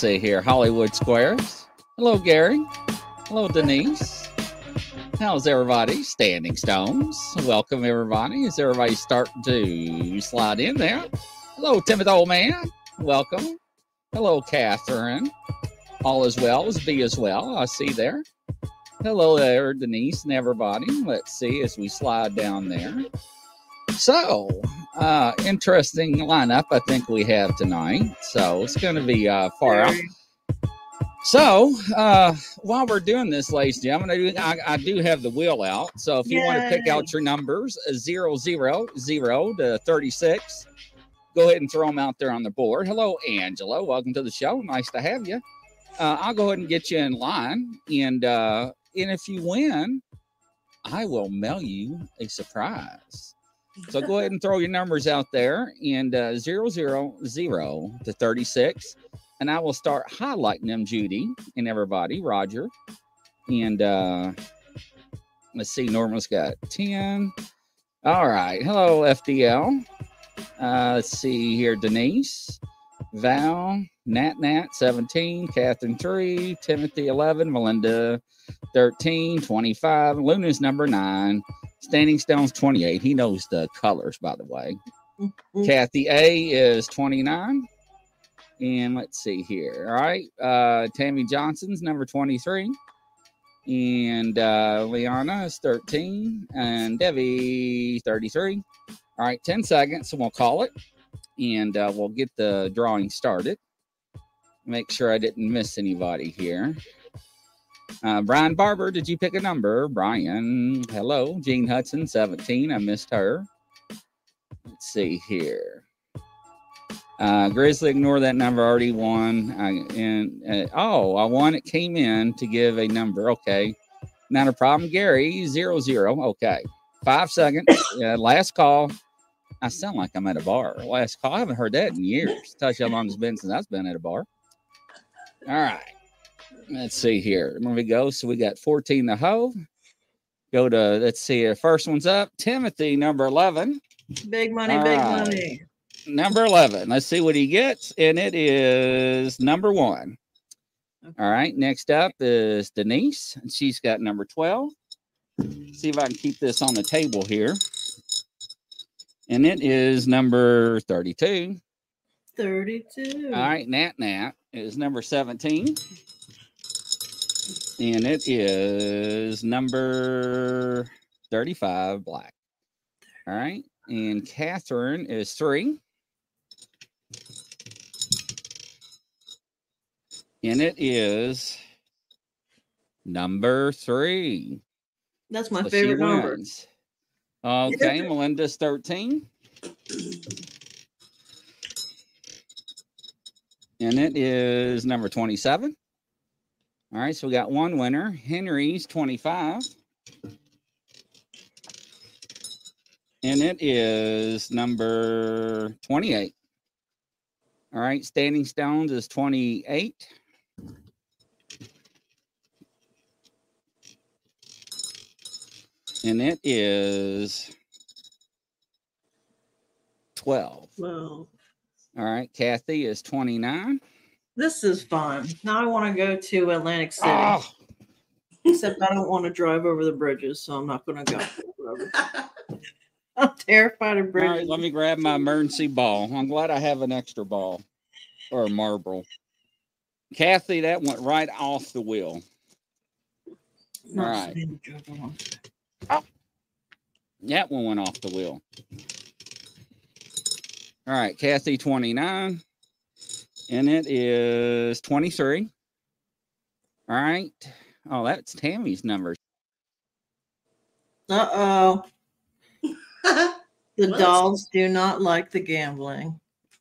see here. Hollywood Squares. Hello, Gary. Hello, Denise. How's everybody? Standing Stones. Welcome, everybody. Is everybody starting to slide in there? Hello, Timothy Old Man. Welcome. Hello, Catherine. All is well. Is B as well. I see there. Hello there, Denise and everybody. Let's see as we slide down there. So, uh, interesting lineup I think we have tonight. So it's going to be uh, far out. So, uh, while we're doing this, ladies and gentlemen, I, I, I do have the wheel out. So, if you want to pick out your numbers, uh, zero, zero, zero to 36, go ahead and throw them out there on the board. Hello, Angela. Welcome to the show. Nice to have you. Uh, I'll go ahead and get you in line. And, uh, and if you win, I will mail you a surprise. So go ahead and throw your numbers out there and uh, to 36. And I will start highlighting them, Judy and everybody, Roger. And uh, let's see, Norma's got 10. All right. Hello, FDL. Uh, let's see here, Denise, Val, Nat Nat, 17, Catherine, 3, Timothy, 11, Melinda, 13, 25, Luna's number 9, Standing Stones 28. He knows the colors, by the way. Mm-hmm. Kathy A is 29. And let's see here. All right. Uh, Tammy Johnson's number 23. And uh, Liana is 13. And Debbie 33. All right. 10 seconds and we'll call it. And uh, we'll get the drawing started. Make sure I didn't miss anybody here. Uh, Brian Barber, did you pick a number? Brian, hello. Jean Hudson, 17. I missed her. Let's see here. Uh, Grizzly, ignore that number. Already won. I, and uh, oh, I won. It came in to give a number. Okay, not a problem. Gary, zero zero. Okay, five seconds. Uh, last call. I sound like I'm at a bar. Last call. I haven't heard that in years. Tell you how long it's been since I've been at a bar. All right. Let's see here. Where we go? So we got 14 the hoe. Go to let's see. The first one's up. Timothy, number 11. Big money, All big right. money. Number 11. Let's see what he gets. And it is number one. Okay. All right. Next up is Denise. And she's got number 12. See if I can keep this on the table here. And it is number 32. 32. All right. Nat Nat is number 17 and it is number 35 black. All right. And Catherine is three. And it is number three. That's my so favorite number. Okay, Melinda's 13. And it is number 27. All right, so we got one winner. Henry's 25. And it is number 28. All right, Standing Stones is 28. And it is 12. Well. All right, Kathy is 29. This is fun. Now I want to go to Atlantic City. Oh. Except I don't want to drive over the bridges, so I'm not going to go. I'm terrified of bridges. All right, let me grab my emergency ball. I'm glad I have an extra ball or a marble. Kathy, that went right off the wheel. All right. Oh. That one went off the wheel. All right, Kathy, 29 and it is 23. All right. Oh, that's Tammy's number. Uh oh. the dolls do not like the gambling.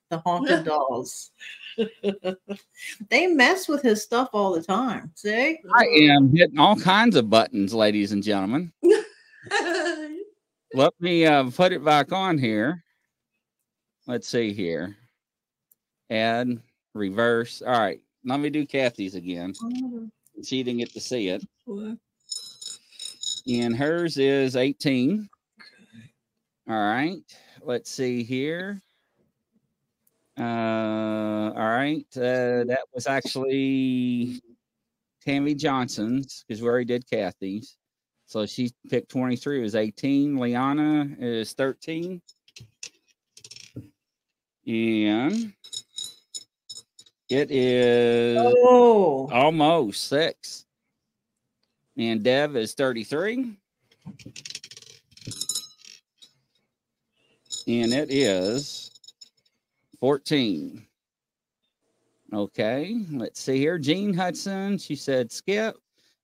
the haunted dolls. they mess with his stuff all the time. See? I am hitting all kinds of buttons, ladies and gentlemen. Let me uh, put it back on here. Let's see here. Add, reverse. All right. Let me do Kathy's again. She didn't get to see it. And hers is 18. All right. Let's see here. Uh, all right. Uh, that was actually Tammy Johnson's because we already did Kathy's. So she picked 23, it was 18. Liana is 13. And it is Oh, almost six. And Dev is 33. And it is 14. Okay, let's see here. Jean Hudson, she said skip.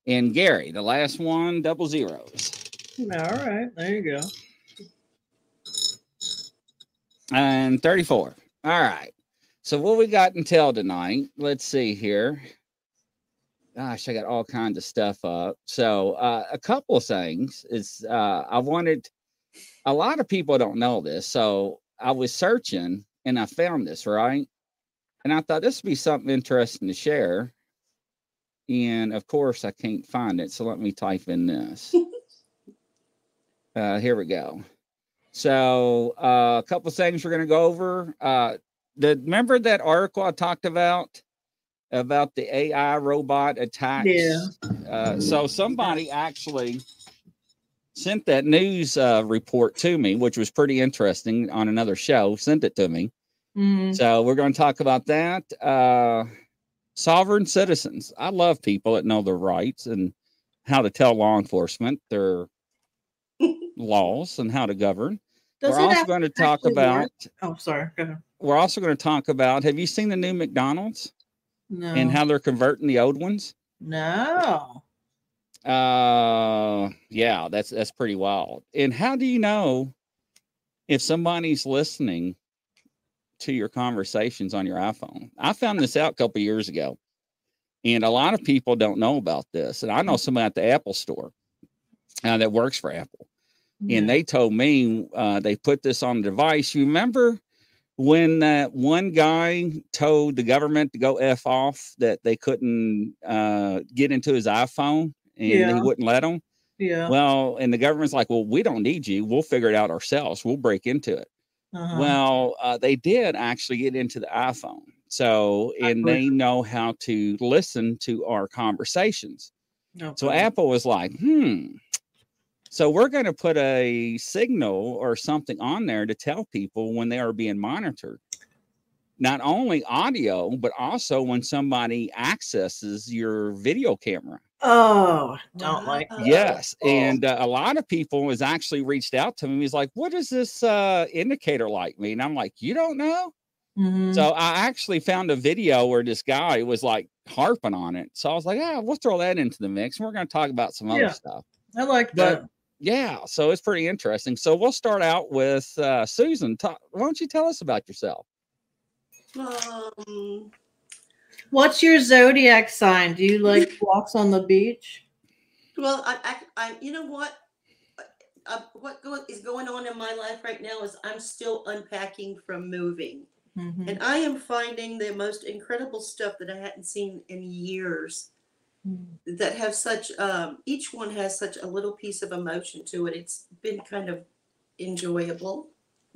And Gary, the last one, double zeros. all right. There you go. And 34. All right. So what we got until tonight? Let's see here. Gosh, I got all kinds of stuff up. So uh, a couple of things is uh, I wanted. A lot of people don't know this, so I was searching and I found this right, and I thought this would be something interesting to share. And of course, I can't find it, so let me type in this. uh, here we go. So uh, a couple of things we're going to go over. Uh, the remember that article I talked about about the AI robot attacks. Yeah. Uh, so somebody actually sent that news uh, report to me, which was pretty interesting on another show. Sent it to me. Mhm. So we're going to talk about that. Uh, sovereign citizens. I love people that know their rights and how to tell law enforcement their laws and how to govern. Does we're also going to talk about. work? Oh, sorry. Go ahead. We're also going to talk about. Have you seen the new McDonald's No. and how they're converting the old ones? no. Uh, yeah, that's that's pretty wild. And how do you know if somebody's listening to your conversations on your iPhone? I found this out a couple years ago, and a lot of people don't know about this. And I know somebody at the Apple store uh, that works for Apple, and they told me uh, they put this on the device. You remember when that one guy told the government to go f off that they couldn't uh, get into his iPhone and Yeah. he wouldn't let them? yeah. Well, and the government's like, well, we don't need you. We'll figure it out ourselves. We'll break into it. uh-huh. Well, uh, they did actually get into the iPhone. So, and they know how to listen to our conversations. So Apple was like, hmm. So we're going to put a signal or something on there to tell people when they are being monitored. Not only audio, but also when somebody accesses your video camera. Oh, don't like that. Yes, Oh. and uh, a lot of people has actually reached out to me. He's like, "What does this uh, indicator like mean?" And I'm like, "You don't know." Mhm. So I actually found a video where this guy was like harping on it. So I was like, "Yeah, we'll throw that into the mix. And we're going to talk about some other stuff." I like but- that. Yeah, so it's pretty interesting. So we'll start out with uh, Susan. Ta- why don't you tell us about yourself? Um, What's your zodiac sign? Do you like walks on the beach? well, I, I, I, you know what? Uh, what go, is going on in my life right now is I'm still unpacking from moving, Mhm. and I am finding the most incredible stuff that I hadn't seen in years. That have such, um, each one has such a little piece of emotion to it. It's been kind of enjoyable.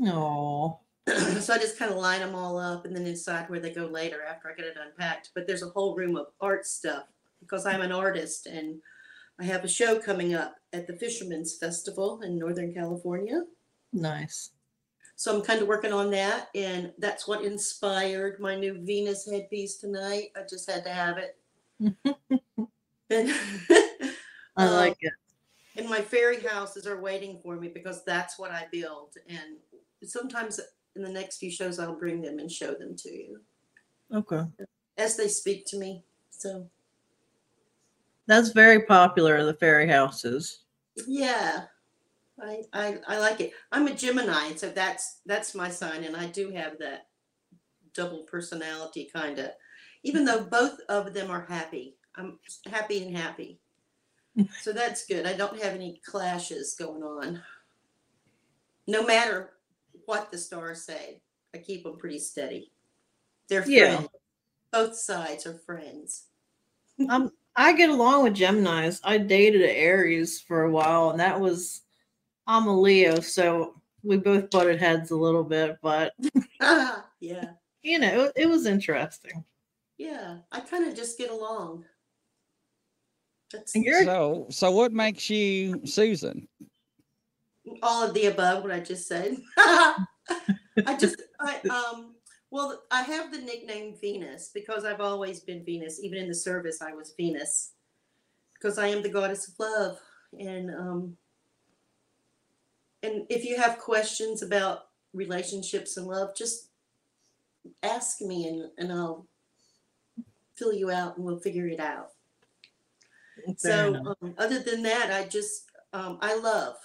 Oh, so I just kind of line them all up and then decide where they go later after I get it unpacked. But there's a whole room of art stuff because I'm an artist and I have a show coming up at the Fisherman's Festival in Northern California. nice. So I'm kind of working on that, and that's what inspired my new Venus headpiece tonight. I just had to have it. And I Um, like it. and my fairy houses are waiting for me because that's what I build. And sometimes in the next few shows, I'll bring them and show them to you Okay. as they speak to me. So That's very popular, the fairy houses. yeah, I, I I like it. I'm a Gemini, so that's that's my sign, and I do have that double personality kind of. Even though both of them are happy, I'm happy and happy. so that's good. I don't have any clashes going on. No matter what the stars say, I keep them pretty steady. They're Yeah. friends. Both sides are friends. Um, I get along with Gemini's. I dated an Aries for a while, and that was I'm a Leo, so we both butted heads a little bit, but yeah. you know, it, it was interesting. Yeah. I kind of just get along. That's So, so what makes you Susan? all of the above what I just said. I just I um well I have the nickname Venus because I've always been Venus. Even in the service I was Venus. Because I am the goddess of love. And um and if you have questions about relationships and love, just ask me and, and I'll fill you out and we'll figure it out. Fair So, um, other than that, I just um, I love,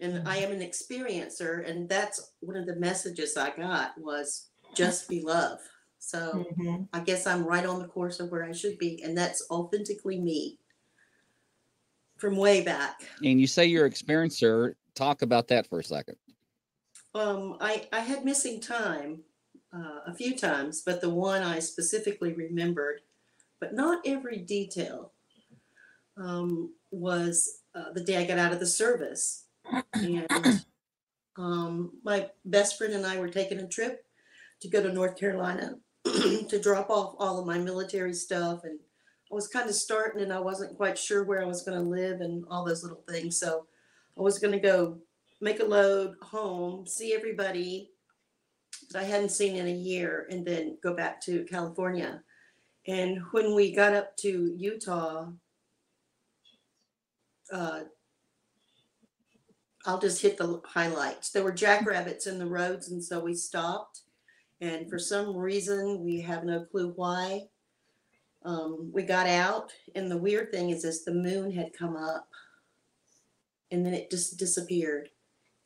and I am an experiencer, and that's one of the messages I got was just be love. So Mhm. I guess I'm right on the course of where I should be, and that's authentically me from way back. And you say you're experiencer. Talk about that for a second. Um, I I had missing time uh, a few times, but the one I specifically remembered, but not every detail, um, was uh, the day I got out of the service, and um, my best friend and I were taking a trip to go to North Carolina to drop off all of my military stuff, and I was kind of starting, and I wasn't quite sure where I was going to live and all those little things, so I was going to go make a load home, see everybody that I hadn't seen in a year, and then go back to California. And when we got up to Utah, uh, I'll just hit the highlights. There were jackrabbits in the roads, and so we stopped. And for some reason, we have no clue why. Um, we got out, and the weird thing is, this the moon had come up, and then it just disappeared.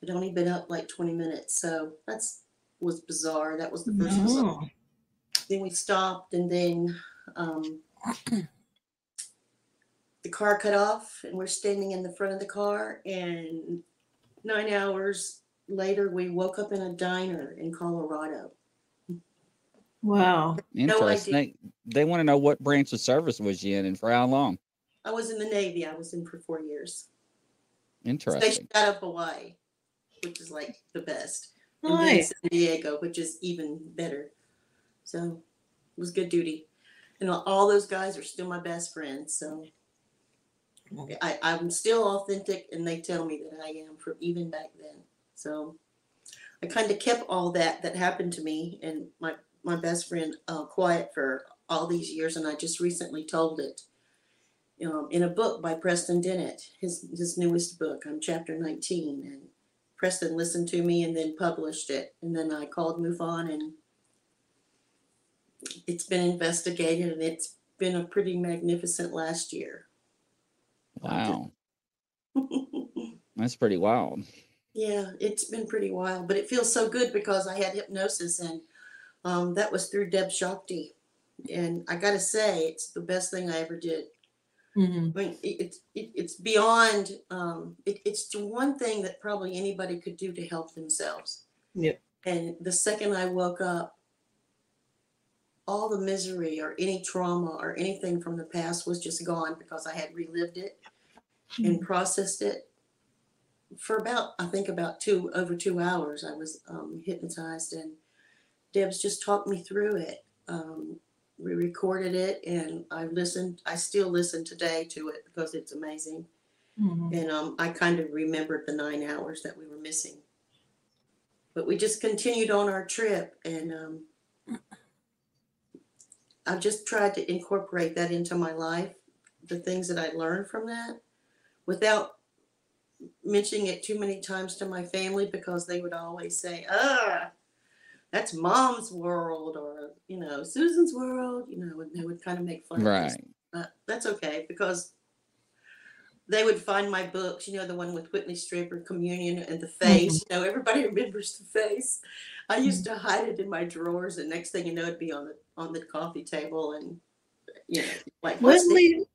It only been up like 20 minutes, so that's was bizarre. That was the first result. Oh. Then we stopped, and then um, the car cut off, and we're standing in the front of the car. And nine hours later, we woke up in a diner in Colorado. Wow. Interesting. idea. they they want to know what branch of service was you in and for how long. I was in the Navy. I was in for four years. Interesting. Stationed out of Hawaii, which is like the best. Nice. San Diego, which is even better. So it was good duty. And all- all those guys are still my best friends. So I, I'm still authentic, and they tell me that I am from even back then. So I kind of kept all that that happened to me and my my best friend uh, quiet for all these years, and I just recently told it um, in a book by Preston Dennett, his his newest book. I'm chapter 19, and Preston listened to me and then published it, and then I called MUFON, and it's been investigated, and it's been a pretty magnificent last year. Wow. That's pretty wild. Yeah, it's been pretty wild, but it feels so good because I had hypnosis and um, that was through Deb Shakti. And I got to say, it's the best thing I ever did. Mhm. I mean, it, it's it, it's beyond. Um, it, it's the one thing that probably anybody could do to help themselves. Yep. And the second I woke up, all the misery or any trauma or anything from the past was just gone because I had relived it and processed it for about I think about two over two hours. I was um, hypnotized, and Deb's just talked me through it. Um, we recorded it, and I listened. I still listen today to it because it's amazing. Mhm. And um, I kind of remembered the nine hours that we were missing. But we just continued on our trip, and um, I just tried to incorporate that into my life, the things that I learned from that, without mentioning it too many times to my family because they would always say, "Ah, that's mom's world," or you know, Susan's world. You know, and they would kind of make fun of us Right. uh, that's okay because they would find my books, you know, the one with Whitley Strieber, Communion, and the face. You know, everybody remembers the face. I used to hide it in my drawers, and next thing you know, it'd be on the on the coffee table, and you know, like what's this? Whitley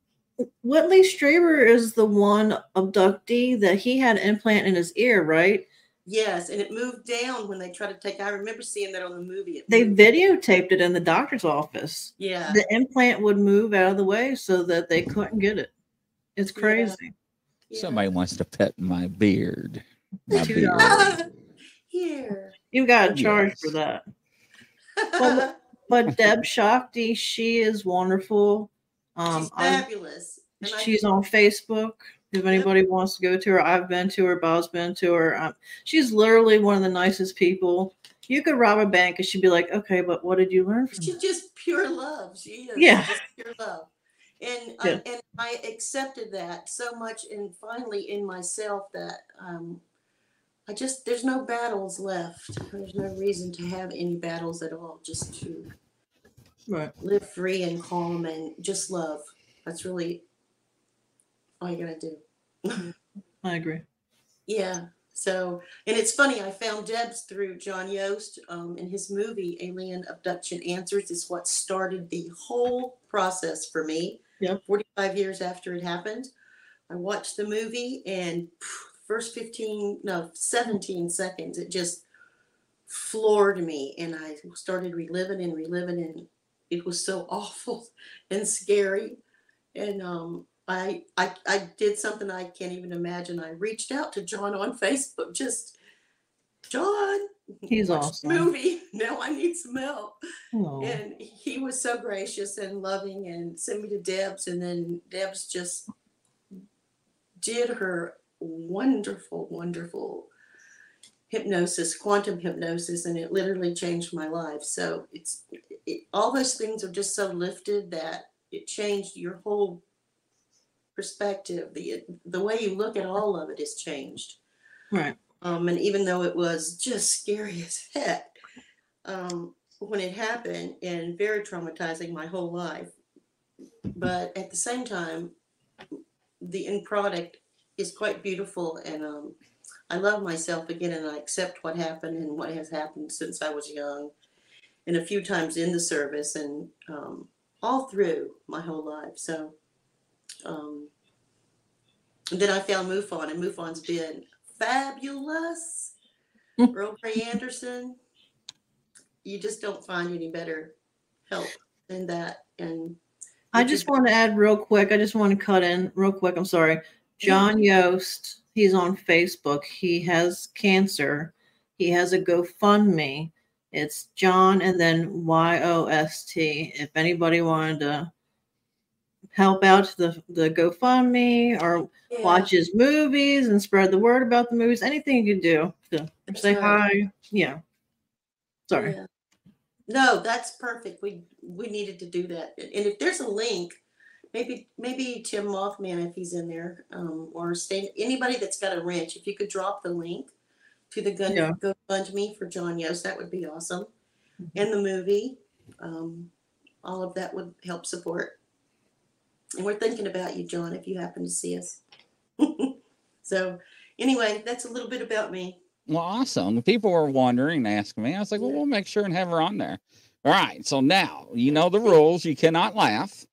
Whitley Strieber is the one abductee that he had an implant in his ear, right? Yes, and it moved down when they tried to take. I remember seeing that on the movie. It They moved. videotaped it in the doctor's office. yeah, The implant would move out of the way so that they couldn't get it. It's crazy. yeah. Somebody wants to pet my beard. My Two beard. dollars. Here. You got to charge Yes. for that. Well, But Deb Shakti, she is wonderful. Um, She's fabulous. I- she's on Facebook. If anybody wants to go to her, I've been to her. Bob's been to her. Um, she's literally one of the nicest people. You could rob a bank, and she'd be like, "Okay, but what did you learn from?" She's her?" just pure love. She is Yeah. just pure love. And Yeah. I, and I accepted that so much, and finally in myself that um, I just there's no battles left. There's no reason to have any battles at all. Just to Right. live free and calm and just love. That's really all you gotta do. I agree. Yeah. So, and it's funny, I found Deb's through John Yost um, in his movie Alien Abduction Answers, is what started the whole process for me. Yeah. 45 years after it happened. I watched the movie and first 15, no, 17 seconds, it just floored me. And I started reliving and reliving, and it was so awful and scary. And um, I, I I did something I can't even imagine. I reached out to John on Facebook, just John. He's awesome. Movie. Now I need some help. Oh, And he was so gracious and loving and sent me to Deb's. And then Deb's just did her wonderful, wonderful hypnosis, quantum hypnosis, and it literally changed my life. So it's it, all those things are just so lifted that it changed your whole perspective. The the way you look at all of it has changed. right. Um, and even though it was just scary as heck um, when it happened and very traumatizing my whole life, but at the same time, the end product is quite beautiful and um, I love myself again and I accept what happened and what has happened since I was young and a few times in the service and um, all through my whole life. So um, and then I found MUFON and MUFON's been fabulous. Earl Grey Anderson, you just don't find any better help than that. And I just want to add real quick. I just want to cut in real quick. I'm sorry. John Yost, he's on Facebook. He has cancer. He has a GoFundMe. It's John and then Y O S T. If anybody wanted to help out the, the GoFundMe or Yeah, watch his movies and spread the word about the movies, anything you could do to That's say right. hi. Yeah. Sorry. yeah. No, that's perfect. We we needed to do that. And if there's a link, maybe maybe Tim Mothman, if he's in there, um, or Stan, anybody that's got a wrench, if you could drop the link to the gun Yeah. GoFundMe for John Yost, that would be awesome. Mhm. And the movie, um, all of that would help support. And we're thinking about you, John, if you happen to see us. so, anyway, that's a little bit about me. Well, awesome. People were wondering and asking me. I was like, well, we'll make sure and have her on there. All right. So now you know the rules. You cannot laugh.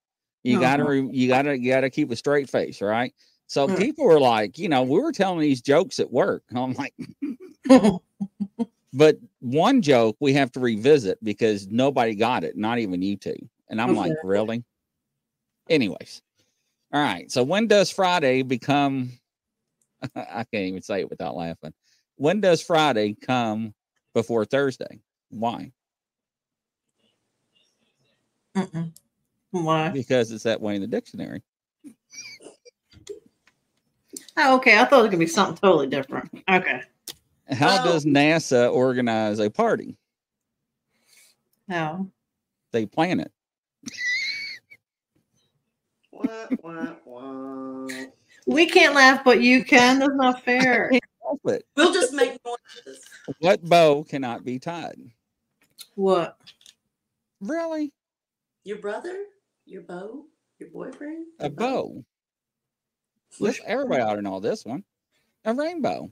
You gotta re- you gotta you gotta keep a straight face, right? So Mm. people were like, you know, we were telling these jokes at work. I'm like, but one joke we have to revisit because nobody got it, not even you two. And I'm like, really? Anyways. All right. So when does Friday become I can't even say it without laughing. When does Friday come before Thursday? Why? Mm-mm. Why? Because it's that way in the dictionary. Oh, okay. I thought it was gonna be something totally different. Okay. How Oh. does NASA organize a party? How? They plan it. We can't laugh, but you can. That's not fair. We'll just make noises. What bow cannot be tied? what? Really? Your brother, your beau, your boyfriend, A your bow. This, everybody ought to know this one. A rainbow.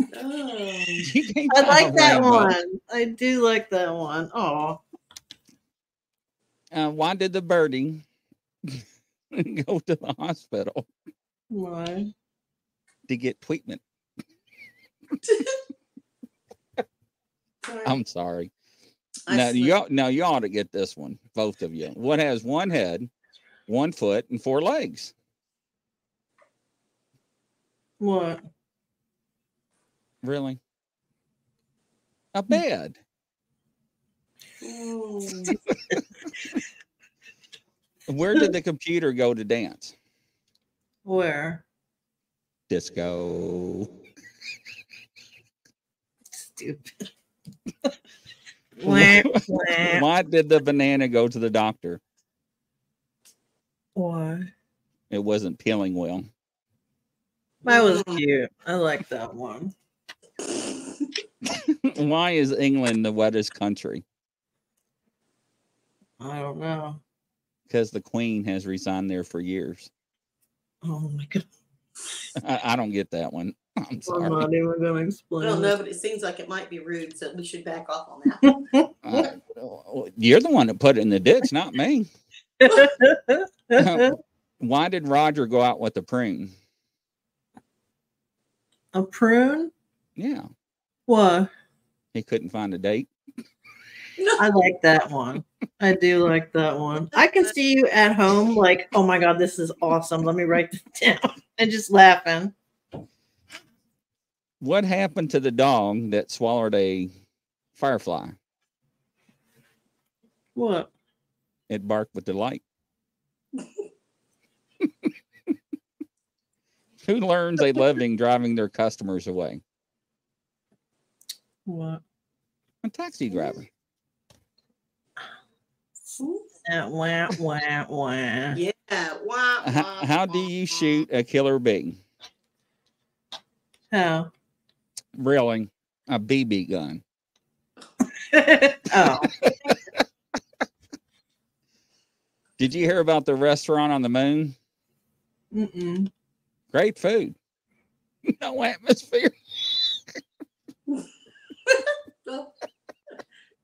Oh. I like that rainbow. one. I do like that one. Oh, Uh, why did the birdie go to the hospital why? to get treatment? Sorry. I'm sorry. I Now you now you ought to get this one, both of you. What has one head, one foot, and four legs? What? Really? A bed. Mm. Where did the computer go to dance? Where? Disco. Stupid. Wah. Why did the banana go to the doctor? Why? It wasn't peeling well. That was cute. I like that one. Why is England the wettest country? I don't know. Because the Queen has resigned there for years. Oh my god. I, I don't get that one. I'm I'm sorry. not even gonna I explain. don't know, but it seems like it might be rude, so we should back off on that. Uh, you're the one that put it in the ditch, not me. Why did Roger go out with the prune? a prune? Yeah, What? he couldn't find a date. I like that one. I do like that one. I can see you at home, like, oh my god, this is awesome. Let me write this down, and just laughing. What happened to the dog that swallowed a firefly? What? It barked with delight. Who learns a living driving their customers away? What? A taxi driver. Uh, wah, wah, wah. Yeah. Wah, How, wah, how do you wah. shoot a killer bee? How? Really? A BB gun. oh, Did you hear about the restaurant on the moon? mm-mm. Great food. No atmosphere.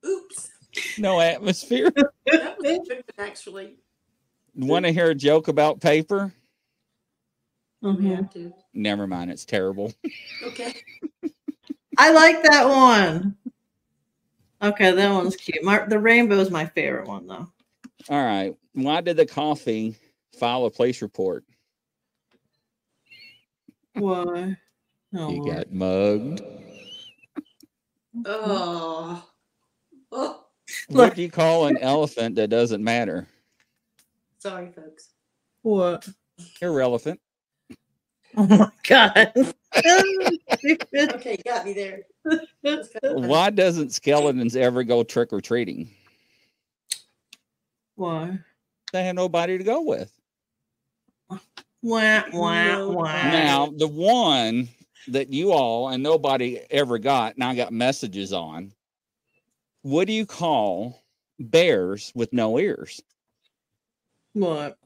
Oops. No atmosphere. That was good, actually. Want to hear a joke about paper? We Mhm. have. Never mind. It's terrible. Okay. I like that one. Okay, that one's cute. My, the rainbow is my favorite one, though. All right. Why did the coffee file a police report? Why? Oh, You got mugged. Oh. Oh. What do you call an elephant that doesn't matter? Sorry, folks. what? Irrelevant. Oh my god. Okay, got me there. That's kinda funny. Why doesn't skeletons ever go trick or treating? Why? They have nobody to go with. Wah, wah, No. wah. Now, the one that you all and nobody ever got, and I got messages on, what do you call bears with no ears? What?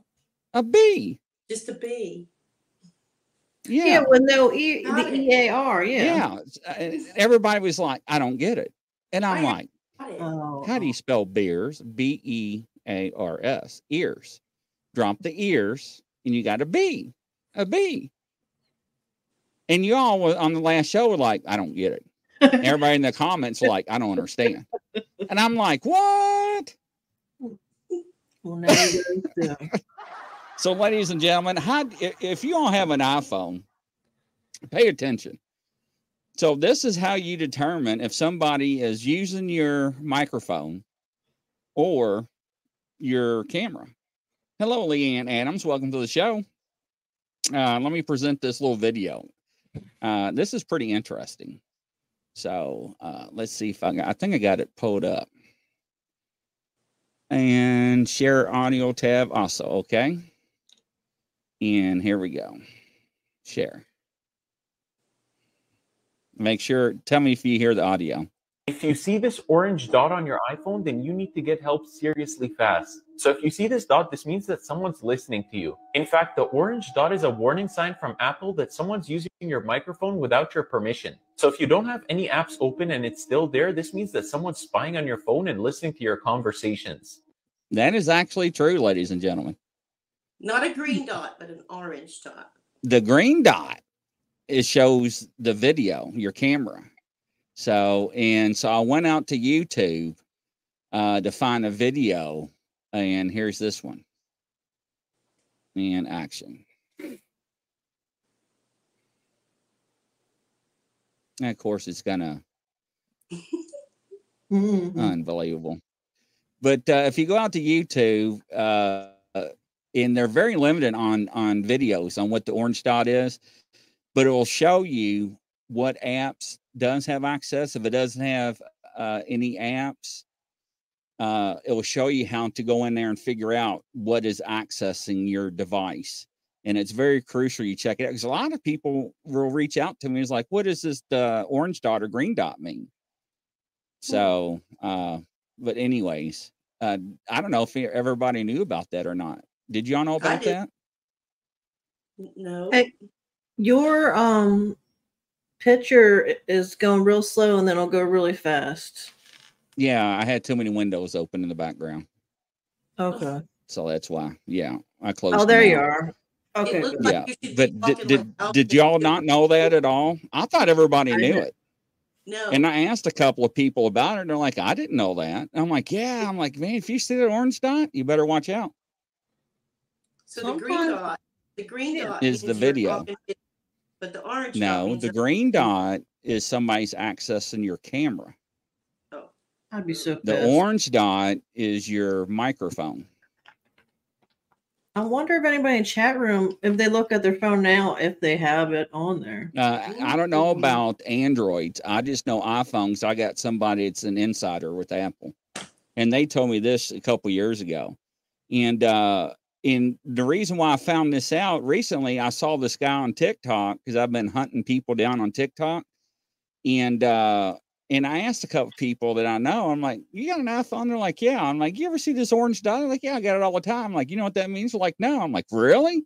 A bee. Just a bee. Yeah, Yeah. with no E, the. EAR, yeah. Yeah. Uh, everybody was like, I don't get it. And I'm I- like, Got. Oh, how do you spell bears? B E A R S. Ears. Drop the ears, and you got a bee. A bee. And you all were on the last show were like, I don't get it. Everybody in the comments like, I don't understand. And I'm like, what? well, now you guys do. So, ladies and gentlemen, how if you all have an iPhone, pay attention. So, this is how you determine if somebody is using your microphone or your camera. Hello, Leanne Adams. Welcome to the show. Uh, let me present this little video. Uh, this is pretty interesting. So, uh, let's see if I I think I got it pulled up. And share audio tab also. Okay. And here we go. Share. Make sure, tell me if you hear the audio. If you see this orange dot on your iPhone, then you need to get help seriously fast. So if you see this dot, this means that someone's listening to you. In fact, the orange dot is a warning sign from Apple that someone's using your microphone without your permission. So if you don't have any apps open and it's still there, this means that someone's spying on your phone and listening to your conversations. That is actually true, ladies and gentlemen. Not a green dot, but an orange dot. The green dot it shows the video, your camera. So, and so I went out to YouTube uh, to find a video, and here's this one in action. And of course, it's gonna Mhm. unbelievable. But uh, if you go out to YouTube, uh, and they're very limited on on videos on what the orange dot is, but it will show you what apps does have access. If it doesn't have uh, any apps, uh, it will show you how to go in there and figure out what is accessing your device. And it's very crucial you check it out because a lot of people will reach out to me. It's like, what does this uh, orange dot or green dot mean? So, uh, but anyways, uh, I don't know if everybody knew about that or not. Did y'all know about that? No. Hey. Your um picture is going real slow and then it'll go really fast. Yeah, I had too many windows open in the background, Okay. so that's why. Yeah, I closed. Oh, there you out. are. Okay. looks good. like Yeah, you should be But did did, did y'all not know that at all? I thought everybody I knew did. it, No. and I asked a couple of people about it. and They're like, "I didn't know that." And I'm like, "Yeah." I'm like, "Man, if you see that orange dot, you better watch out." so the green dot, the green dot Is the means you're video. Talking to- but the orange No, means the green dot is somebody's accessing your camera. Oh, I'd be so The pissed. orange dot is your microphone. I wonder if anybody in chat room, if they look at their phone now, if they have it on there. Uh, I don't know about Androids. I just know iPhones. I got somebody that's an insider with Apple, and they told me this a couple years ago. And uh, and the reason why I found this out recently, I saw this guy on TikTok because I've been hunting people down on TikTok, and uh, and I asked a couple people that I know. I'm like, "You got an iPhone?" They're like, "Yeah." I'm like, "You ever see this orange dot?" They're like, "Yeah, I got it all the time." I'm like, "You know what that means?" They're like, "No." I'm like, "Really?"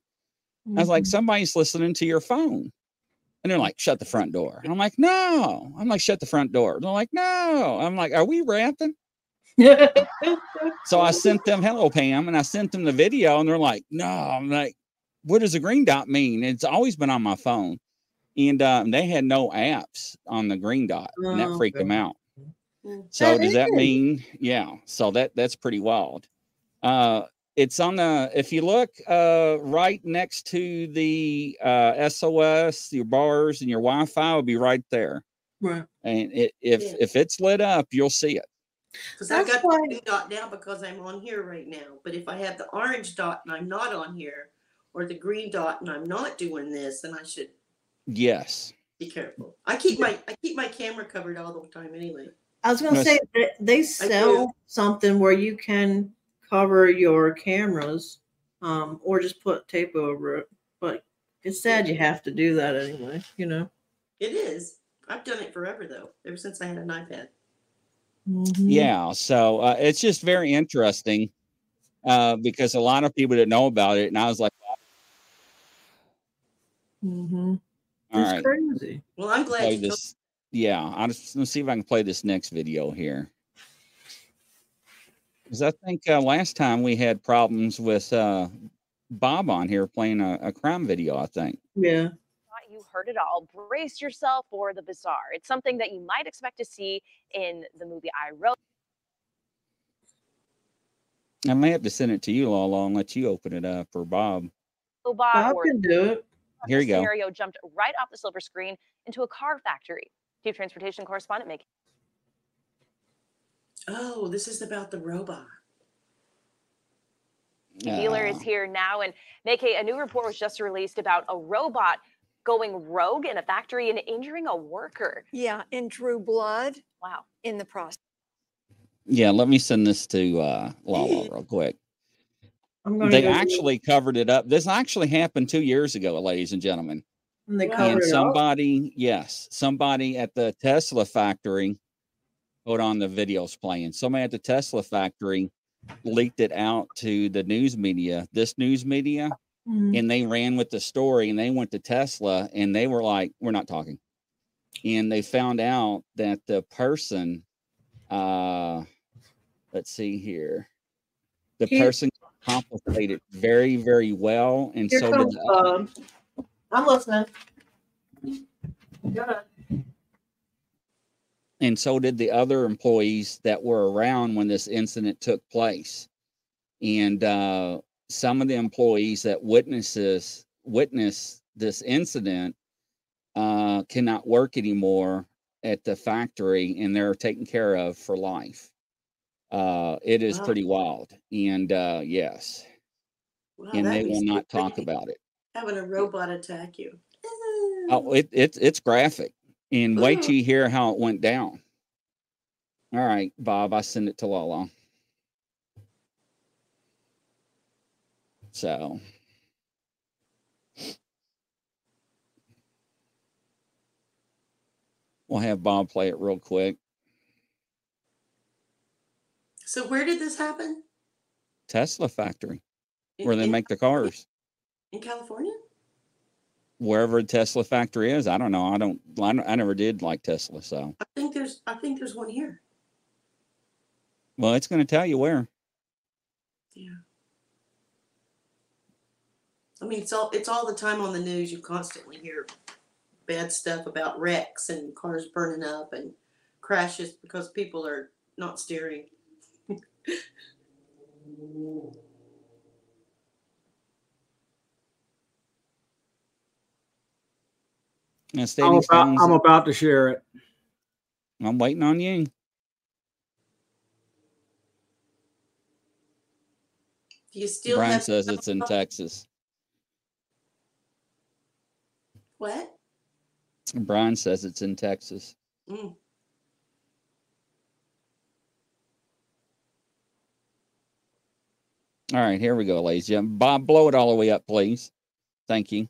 I was like, Mhm. somebody's listening to your phone. And they're like, shut the front door. And I'm like, no. I'm like, shut the front door. They're like, no. I'm like, are we rapping? So I sent them hello, Pam, and I sent them the video, and they're like, no. I'm like, what does a green dot mean? It's always been on my phone. And um, they had no apps on the green dot, and that Oh, freaked them out. Mm. So That does that mean yeah? So that that's pretty wild. Uh it's on the if you look uh right next to the uh SOS, your bars and your Wi-Fi will be right there. right. And it, if Yeah. if it's lit up, you'll see it. Because I That's got why- the green dot now because I'm on here right now. But if I have the orange dot and I'm not on here, or the green dot and I'm not doing this, then I should Yes. be careful. I keep my I keep my camera covered all the time anyway. I was gonna Yes. say they, they sell something where you can cover your cameras, um, or just put tape over it. But it's sad you have to do that anyway. You know. It is. I've done it forever though, ever since I had an iPad. Mhm. Yeah. So uh, it's just very interesting uh because a lot of people didn't know about it. And I was like, mm-hmm. all It's right, crazy. Well, I'm glad play you told this. Yeah, I'll just let's see if I can play this next video here. Because I think uh, last time we had problems with uh, Bob on here playing a, a crime video. I think. Yeah. Thought you heard it all. Brace yourself for the bizarre. It's something that you might expect to see in the movie I Robot. I may have to send it to you, Lala, and let you open it up for Bob. Bob, Bob can do it. Here the you go. scenario jumped right off the silver screen into a car factory. Chief Transportation Correspondent Mickey. Oh, this is about the robot. The Dealer is Uh, here now. And Mickey, a new report was just released about a robot going rogue in a factory and injuring a worker. Yeah, and drew blood Wow. in the process. yeah, let me send this to uh, Lala real quick. They go it. actually covered it up. This actually happened two years ago, ladies and gentlemen. and they Wow. cover and it somebody yes somebody at the tesla factory Hold on, the video's playing. Somebody at the Tesla factory leaked it out to the news media, this news media, Mhm. and they ran with the story and they went to Tesla and they were like, We're not talking. And they found out that the person, uh, let's see here, the He- person compensated very, very well. And so did comes the Bob. I'm listening. Go and so did the other employees that were around when this incident took place and uh, some of the employees that witnesses witnessed this incident uh, cannot work anymore at the factory and they're taken care of for life. Uh, it is Wow. pretty wild and uh, yes. Wow, and they will not talk about it. Having a robot attack you. oh it, it it's graphic and wait till you hear how it went down. All right bob i send it to lala so we'll have bob play it real quick So where did this happen? tesla factory In, where they in- make the cars in California? wherever tesla factory is i don't know i don't i, don't- I never did like tesla so I think there's I think there's one here. well it's going to tell you where Yeah. I mean, it's all it's all the time on the news. You constantly hear bad stuff about wrecks and cars burning up and crashes because people are not steering. Now, I'm about, I'm about to share it. I'm waiting on you Do you still brian have says it's in texas what? brian says it's in texas Mm. All right, here we go, ladies and gentlemen. Bob, blow it all the way up, please. Thank you.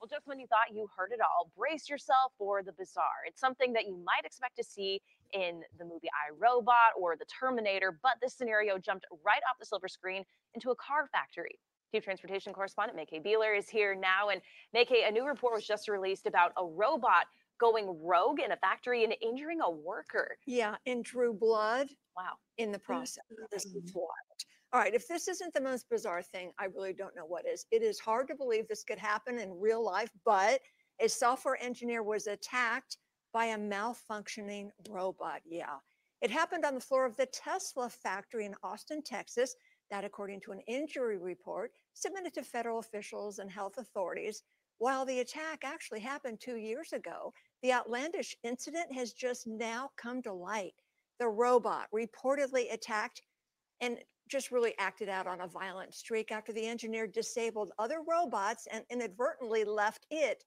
Well, just when you thought you heard it all, brace yourself for the bizarre. It's something that you might expect to see in the movie I Robot or The Terminator, but this scenario jumped right off the silver screen into a car factory. Chief Transportation Correspondent May Beeler is here now. And May a new report was just released about a robot going rogue in a factory and injuring a worker. Yeah, and drew blood Wow. in the hmm. process. This is mm-hmm. wild. All right, if this isn't the most bizarre thing, I really don't know what is. It is hard to believe this could happen in real life, but a software engineer was attacked by a malfunctioning robot. Yeah. It happened on the floor of the Tesla factory in Austin, Texas. That, according to an injury report submitted to federal officials and health authorities. While the attack actually happened two years ago, the outlandish incident has just now come to light. The robot reportedly attacked and just really acted out on a violent streak after the engineer disabled other robots and inadvertently left it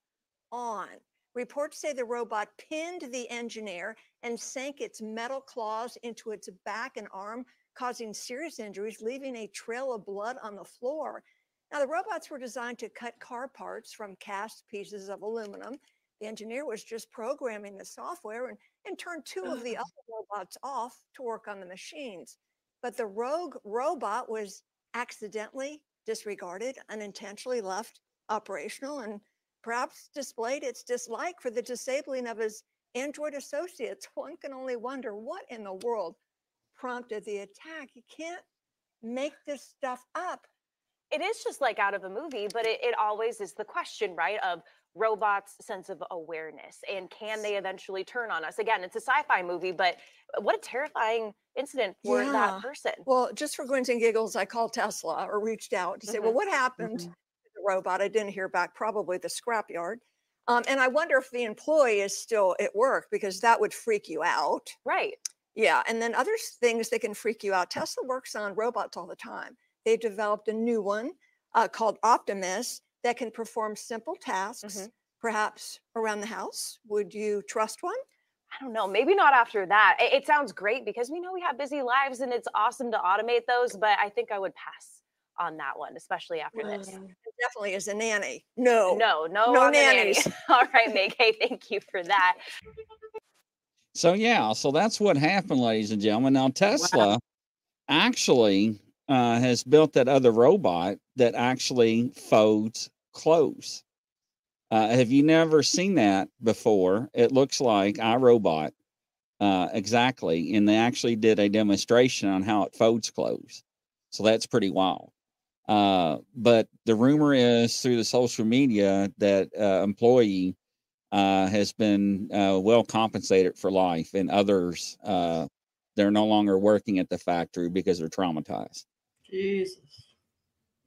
on. Reports say the robot pinned the engineer and sank its metal claws into its back and arm, causing serious injuries, leaving a trail of blood on the floor. Now, the robots were designed to cut car parts from cast pieces of aluminum. The engineer was just programming the software and, and turned two of the other robots off to work on the machines. But the rogue robot was accidentally disregarded, unintentionally left operational, and perhaps displayed its dislike for the disabling of his Android associates. One can only wonder what in the world prompted the attack. You can't make this stuff up. It is just like out of a movie, but it, it always is the question, right? Of robots' sense of awareness and can they eventually turn on us? Again, it's a sci fi movie, but what a terrifying incident for Yeah. that person. Well, just for grins and giggles, I called Tesla or reached out to say, well, Mhm. what happened to the robot? I didn't hear back, probably the scrapyard. Um, and I wonder if the employee is still at work because that would freak you out. Right. Yeah. And then other things that can freak you out. Tesla works on robots all the time. They've developed a new one uh, called Optimus that can perform simple tasks, Mhm. perhaps around the house. Would you trust one? I don't know. Maybe not after that. It, it sounds great because we know we have busy lives and it's awesome to automate those, but I think I would pass on that one, especially after this. Definitely is a nanny. No. No, no, No on nanny. nannies. All right, May-Kay, thank you for that. So yeah, so that's what happened, ladies and gentlemen. Now Tesla actually uh, has built that other robot that actually folds clothes. Uh, have you never seen that before? It looks like iRobot uh, exactly, and they actually did a demonstration on how it folds clothes. So that's pretty wild. Uh, but the rumor is through the social media that uh, employee uh, has been uh, well compensated for life, and others uh, they're no longer working at the factory because they're traumatized. Jesus.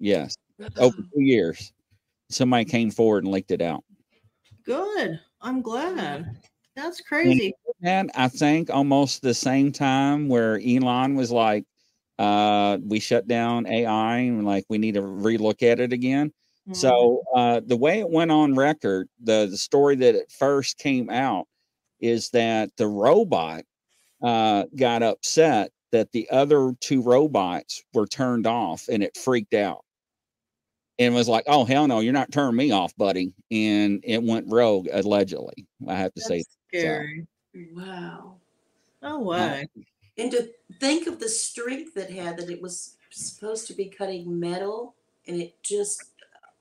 Yes, over two years, somebody came forward and leaked it out. Good. I'm glad. That's crazy. And I think almost the same time where Elon was like, uh, "We shut down AI and like we need to relook at it again." Mhm. So uh, the way it went on record, the, the story that it first came out is that the robot uh, got upset that the other two robots were turned off and it freaked out and was like, "Oh hell no, you're not turning me off, buddy!" And it went rogue allegedly. I have to say, That's scary. Wow. No way. And to think of the strength it had that it was supposed to be cutting metal and it just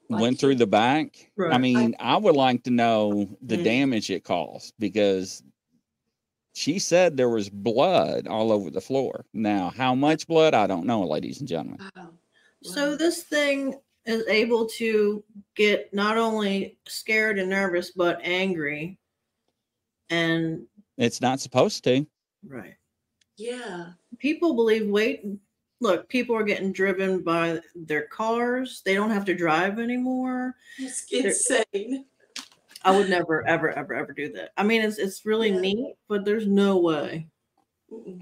like went through the back. I mean, I would like to know the Mm. damage it caused because she said there was blood all over the floor. Now, how much blood? I don't know, ladies and gentlemen. Wow. So this thing is able to get not only scared and nervous, but angry. And It's not supposed to. right. Yeah. People believe weight. look, people are getting driven by their cars. They don't have to drive anymore. It's insane. I would never, ever, ever, ever do that. I mean, it's it's really Yeah. neat, but there's no way.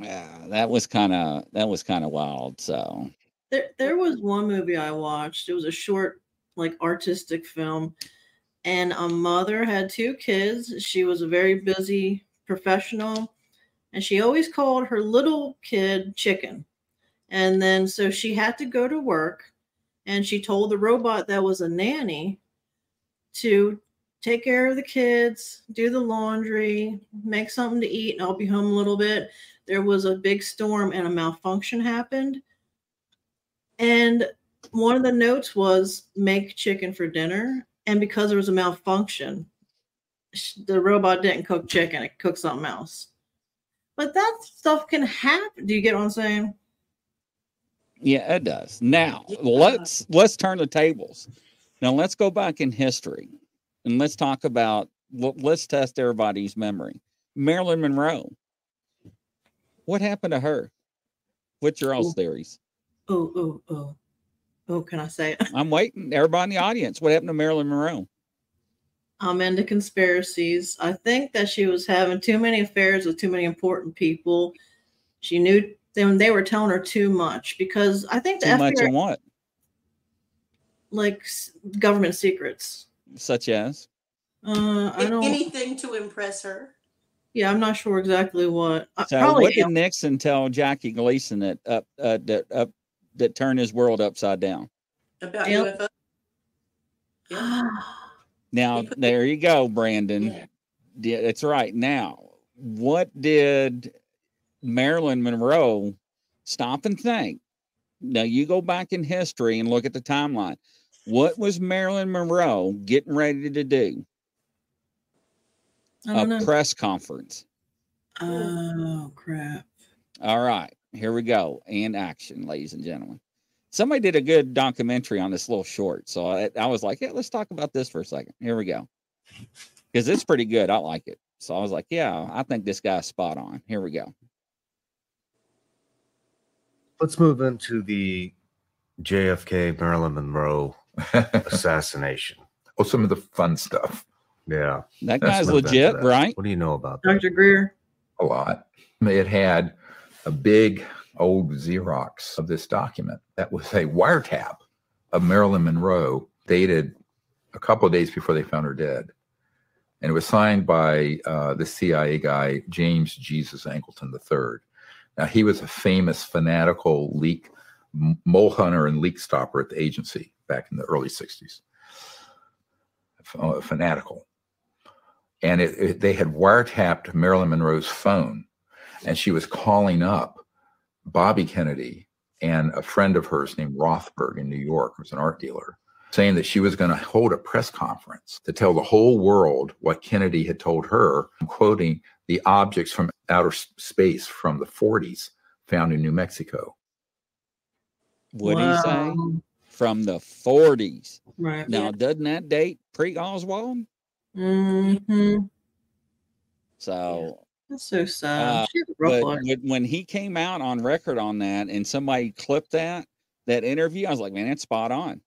Yeah, that was kind of that was kind of wild. So There, there was one movie I watched. It was a short, like artistic film, and a mother had two kids. She was a very busy professional, and she always called her little kid chicken. And then so she had to go to work, and she told the robot that was a nanny to take care of the kids, do the laundry, make something to eat, and I'll be home a little bit. There was a big storm and a malfunction happened. And one of the notes was make chicken for dinner. And because there was a malfunction, the robot didn't cook chicken, it cooked something else. But that stuff can happen. Do you get what I'm saying? yeah, it does. Now Yeah. let's let's turn the tables. Now let's go back in history and let's talk about let's test everybody's memory. Marilyn Monroe. What happened to her? What's your all's theories? Oh, oh, oh. Oh, can I say it? I'm waiting. Everybody in the audience, what happened to Marilyn Monroe? I'm into conspiracies. I think that she was having too many affairs with too many important people. She knew them they were telling her too much because I think the Too much FBI in what? like s- government secrets. Such as? Uh, I A- don't. Anything to impress her. Yeah, I'm not sure exactly what. So probably what did Nixon tell Jackie Gleason that up uh, that up that turned his world upside down? About Yep. UFO. Yeah. Now He put the- there you go, Brandon. Yeah. That's right. Now, what did Marilyn Monroe stop and think? Now you go back in history and look at the timeline. What was Marilyn Monroe getting ready to do? A know. press conference. Oh crap! All right, here we go. And action, ladies and gentlemen. Somebody did a good documentary on this little short. So I, I was like, yeah, let's talk about this for a second. Here we go. Because it's pretty good. I like it. So I was like, yeah, I think this guy's spot on. Here we go. Let's move into the JFK Marilyn Monroe assassination. Oh, some of the fun stuff. Yeah. That guy's legit, that. right? What do you know about that? Dr. Greer. A lot. It had a big old Xerox of this document that was a wiretap of Marilyn Monroe dated a couple of days before they found her dead. And it was signed by uh, the CIA guy, James Jesus Angleton III. Now, he was a famous fanatical leak mole hunter and leak stopper at the agency back in the early 60s. F- uh, fanatical. And it, it- they had wiretapped Marilyn Monroe's phone, and she was calling up Bobby Kennedy and a friend of hers named Rothberg in New York, who was an art dealer, saying that she was going to hold a press conference to tell the whole world what Kennedy had told her, I'm quoting the objects from outer space from the 40s found in New Mexico. What do you say? From the 40s. Right. Now, doesn't that date pre Oswald? hmm So, That's so sad. Uh, She had a rough but when- he came out on record on that and somebody clipped that, that interview, I was like, man, that's spot on.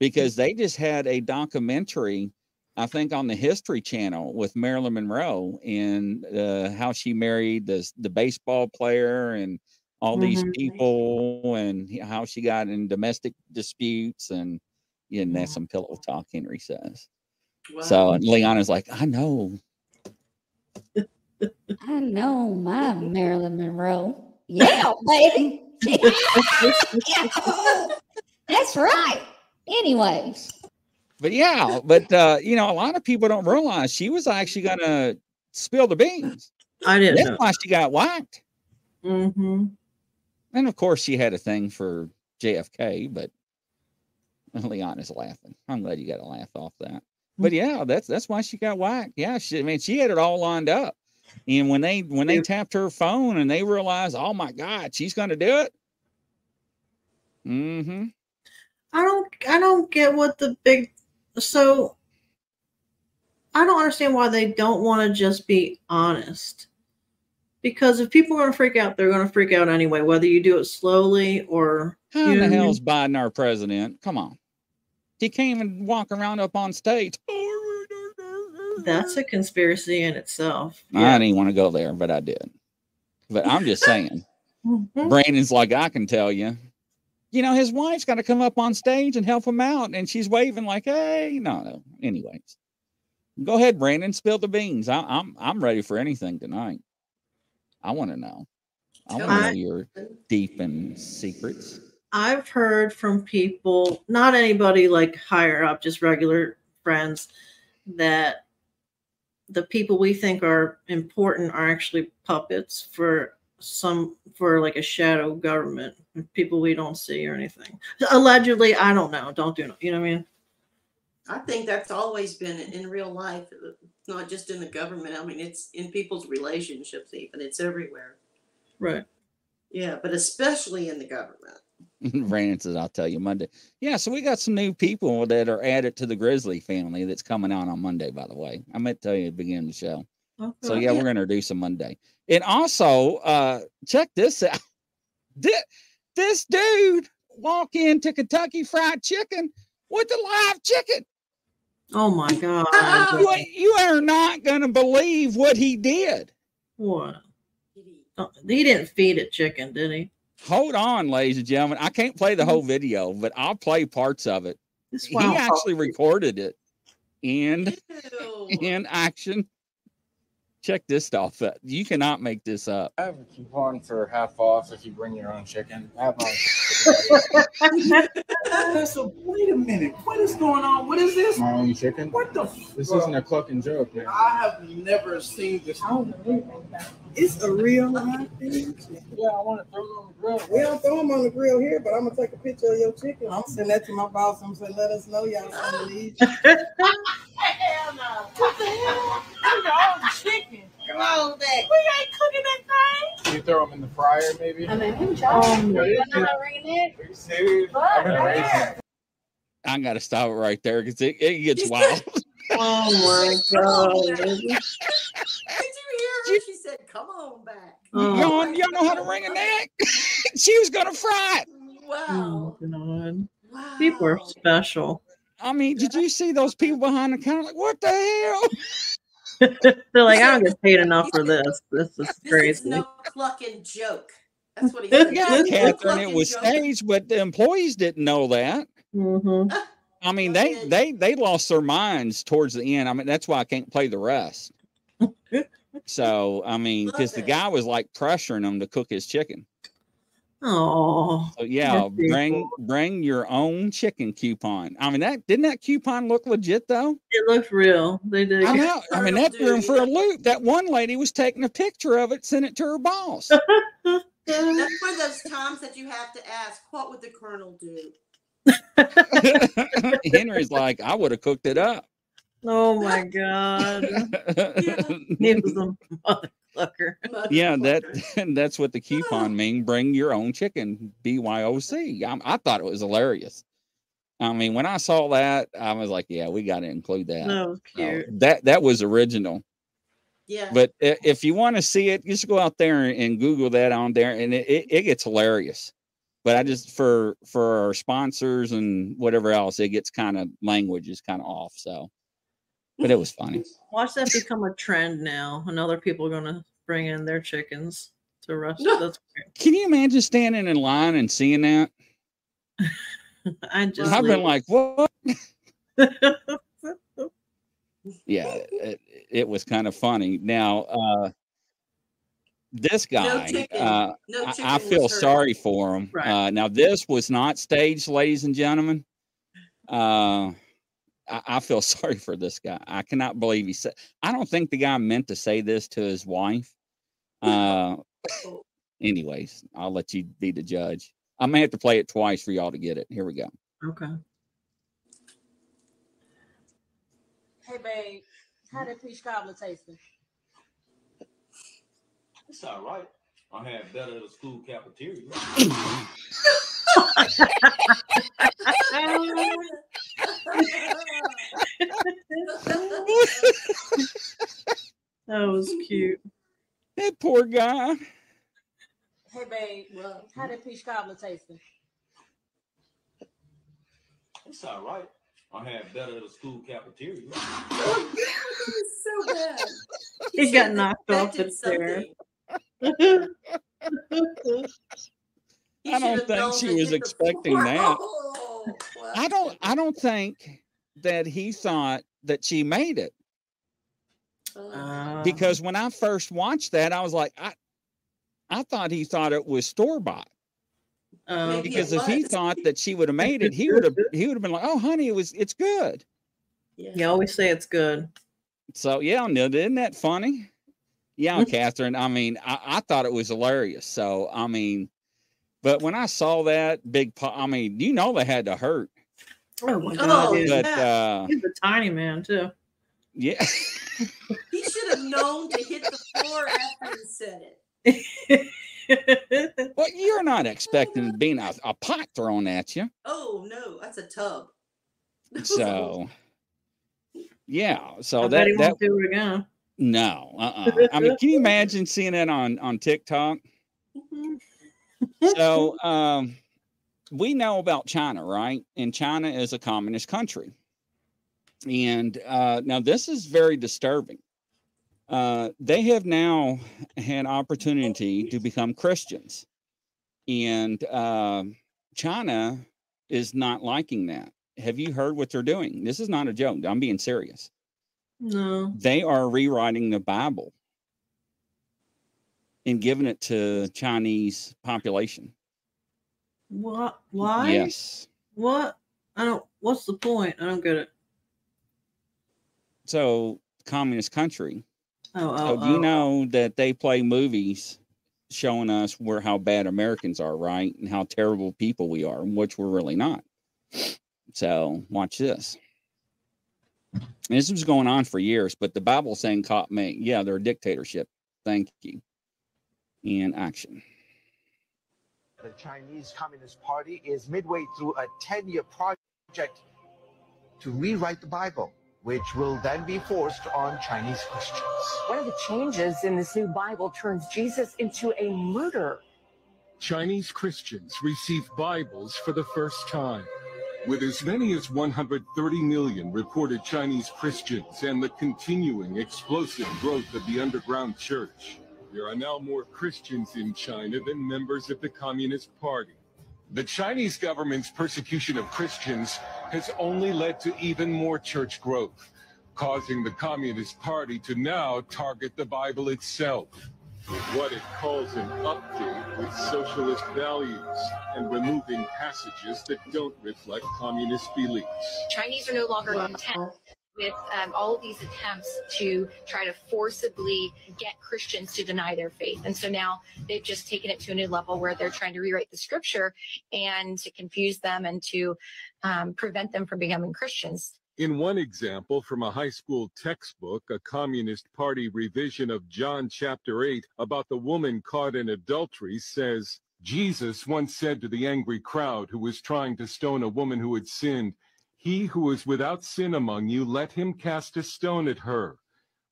Because they just had a documentary, I think, on the History Channel with Marilyn Monroe and uh, how she married the, the baseball player and all these Mhm. people and how she got in domestic disputes and and that's some pillow talk, Henry says. Wow. So and Leanna's like, I know. I know my Marilyn Monroe. Yeah, baby. Yeah. That's right. Anyways, But yeah, but uh, you know, a lot of people don't realize she was actually gonna spill the beans. I didn't That's know. why she got whacked. Mm-hmm. And of course, she had a thing for JFK, but Leon is laughing. I'm glad you got a laugh off that. But yeah, that's that's why she got whacked. Yeah, she I mean she had it all lined up. And when they when they Yeah. tapped her phone and they realized, oh my God, she's gonna do it. Mm-hmm. I don't I don't get what the big so I don't understand why they don't want to just be honest. Because if people are going to freak out, they're going to freak out anyway, whether you do it slowly or How in the what I mean? hell is Biden our president? Come on. He can't even walk around up on stage. That's a conspiracy in itself. I didn't want to go there, but I did. But I'm just saying. Brandon's like, I can tell you. You know, his wife's got to come up on stage and help him out, and she's waving like, "Hey, no, no." Anyways, go ahead, Brandon. Spill the beans. I, I'm I'm ready for anything tonight. I want to know. I want to know your deep and secrets. I've heard from people, not anybody like higher up, just regular friends, that the people we think are important are actually puppets for some for like a shadow government, people we don't see or anything. Allegedly, I don't know. Don't do you know what I mean? I think that's always been in real life, not just in the government. I mean, it's in people's relationships, even. It's everywhere. Right. Yeah, but especially in the government. Brandon says, "I'll tell you Monday." Yeah, so we got some new people that are added to the Grizzly family that's coming out on Monday. By the way, I meant to tell you at the beginning of the show. So Okay. yeah, we're gonna do some Monday. And also, uh check this out. This, this dude walk into Kentucky Fried Chicken with the live chicken. Oh my god. You, are not gonna believe what he did. what? Oh, He didn't feed it chicken, did he? Hold on, ladies and gentlemen. I can't play the whole video, but I'll play parts of it. This He wild actually recorded it and Ew. in action. Check this stuff. out. You cannot make this up. I have a coupon for half off if you bring your own chicken. I have my So wait a minute. What is going on? What is this? my own chicken. What the? This Bro, isn't a cluck and joke, man. I have never seen this. It's a real life thing. Yeah, I want to throw it on the grill. We don't throw them on the grill here, but I'm gonna take a picture of your chicken. I'm gonna that to my boss. I'm gonna let us know y'all some of these. Hell no. What the hell? I'm your own chicken. Come on back. We ain't cooking that thing. You throw them in the fryer, maybe? I mean, who's Um, y'all? Yeah, You know yeah. how to ring it? Are you serious? I've been raising. I gotta stop it right there because it, it gets wild. Oh my god. Did you hear her? She said, "Come on back." Oh, y'all, y'all know how to ring a neck? she was gonna fry it. Wow. oh god. Wow. People are special. I mean, did you see those people behind the counter? Like, what the hell? They're like, I don't get paid enough for this. This is crazy. This is crazy. no clucking joke. That's what he said. Yeah, This is no Catherine, it was joke. staged, but the employees didn't know that. Mm-hmm. I mean, they they they lost their minds towards the end. I mean, that's why I can't play the rest. So, I mean, because the guy was like pressuring them to cook his chicken. Oh, So yeah, bring bring your own chicken coupon. I mean that didn't that coupon look legit though? it looked real. They did. I know. I mean that threw him for a loop. That one lady was taking a picture of it, sent it to her boss. That's one of those times that you have to ask, what would the colonel do? Henry's like, I would have cooked it up. Oh my god. he was a motherfucker. yeah, that that's what the coupon mean. Bring your own chicken. BYOC. I, I thought it was hilarious. I mean, when I saw that, I was like, yeah, we got to include that. That was So, cute. that that was original. Yeah. But if you want to see it, just go out there and, and Google that on there, and it, it, it gets hilarious. But I just for for our sponsors and whatever else, it gets kind of language is kind of off. So, but it was funny. Watch that become a trend now, and other people are gonna bring in their chickens to roast. That's Can you imagine standing in line and seeing that? I just I've been like, what? yeah, it, it was kind of funny. Now, uh, this guy, chicken. uh, No I, I feel sorry for him. Right. Uh, now, this was not staged, ladies and gentlemen. Uh, I, I feel sorry for this guy. I cannot believe he said. I don't think the guy meant to say this to his wife. Uh, anyways, I'll let you be the judge. I may have to play it twice for y'all to get it. Here we go. Okay. Hey, babe, how did peach cobbler tasting? It's all right. I had better at the school cafeteria. That was cute. That poor guy. Hey, babe, Well, how did peach cobbler tasting? It's all right. I had better at the school cafeteria. so bad. He got knocked off the expected chair. He I don't think she was hit the expecting that. I don't I don't think that he thought that she made it. Uh, Because when I first watched that, I was like, I I thought he thought it was store bought. um, Because if he thought that she would have made it, he would have he would have been like, Oh honey, it was it's good. you always say it's good. So yeah, no, isn't that funny? Yeah, Catherine. I mean, I, I thought it was hilarious. So I mean, but when I saw that big, po- I mean, you know, they had to hurt. Oh my Oh, god, dude. But yeah. uh, He's a tiny man too. yeah, He should have known to hit the floor after he said it. well, you're not expecting being a, a pot thrown at you. Oh no, that's a tub. So yeah, so I bet that he that won't do it again. No, uh-uh. I mean, can you imagine seeing that on on TikTok? so um we know about china right? And china is a communist country. And uh now this is very disturbing. Uh they have now had opportunity to become christians. And um china is not liking that. Have you heard what they're doing? This is not a joke. I'm being serious No. they are rewriting the bible and giving it to chinese population What? Why? Yes. What? I don't. What's the point? I don't get it. So communist country. Oh, oh So oh, do you oh. know that they play movies showing us where how bad Americans are, right? And how terrible people we are, which we're really not. So watch this. And this was going on for years, but the Bible saying caught me. Yeah, they're a dictatorship. Thank you. In action. The Chinese Communist Party is midway through a 10 year project to rewrite the Bible, which will then be forced on Chinese Christians. One of the changes in this new Bible turns Jesus into a murderer. Chinese Christians receive Bibles for the first time. With as many as 130 million reported Chinese Christians and the continuing explosive growth of the underground church, there are now more Christians in China than members of the Communist Party. The Chinese government's persecution of Christians has only led to even more church growth, causing the Communist Party to now target the Bible itself. With what it calls an update with socialist values and removing passages that don't reflect communist beliefs. Chinese are no longer content with um, all of these attempts to try to forcibly get Christians to deny their faith. And so now they've just taken it to a new level where they're trying to rewrite the scripture and to confuse them and to um, prevent them from becoming Christians. In one example from a high school textbook, a Communist Party revision of John chapter 8 about the woman caught in adultery says, Jesus once said to the angry crowd who was trying to stone a woman who had sinned, He who is without sin among you, let him cast a stone at her.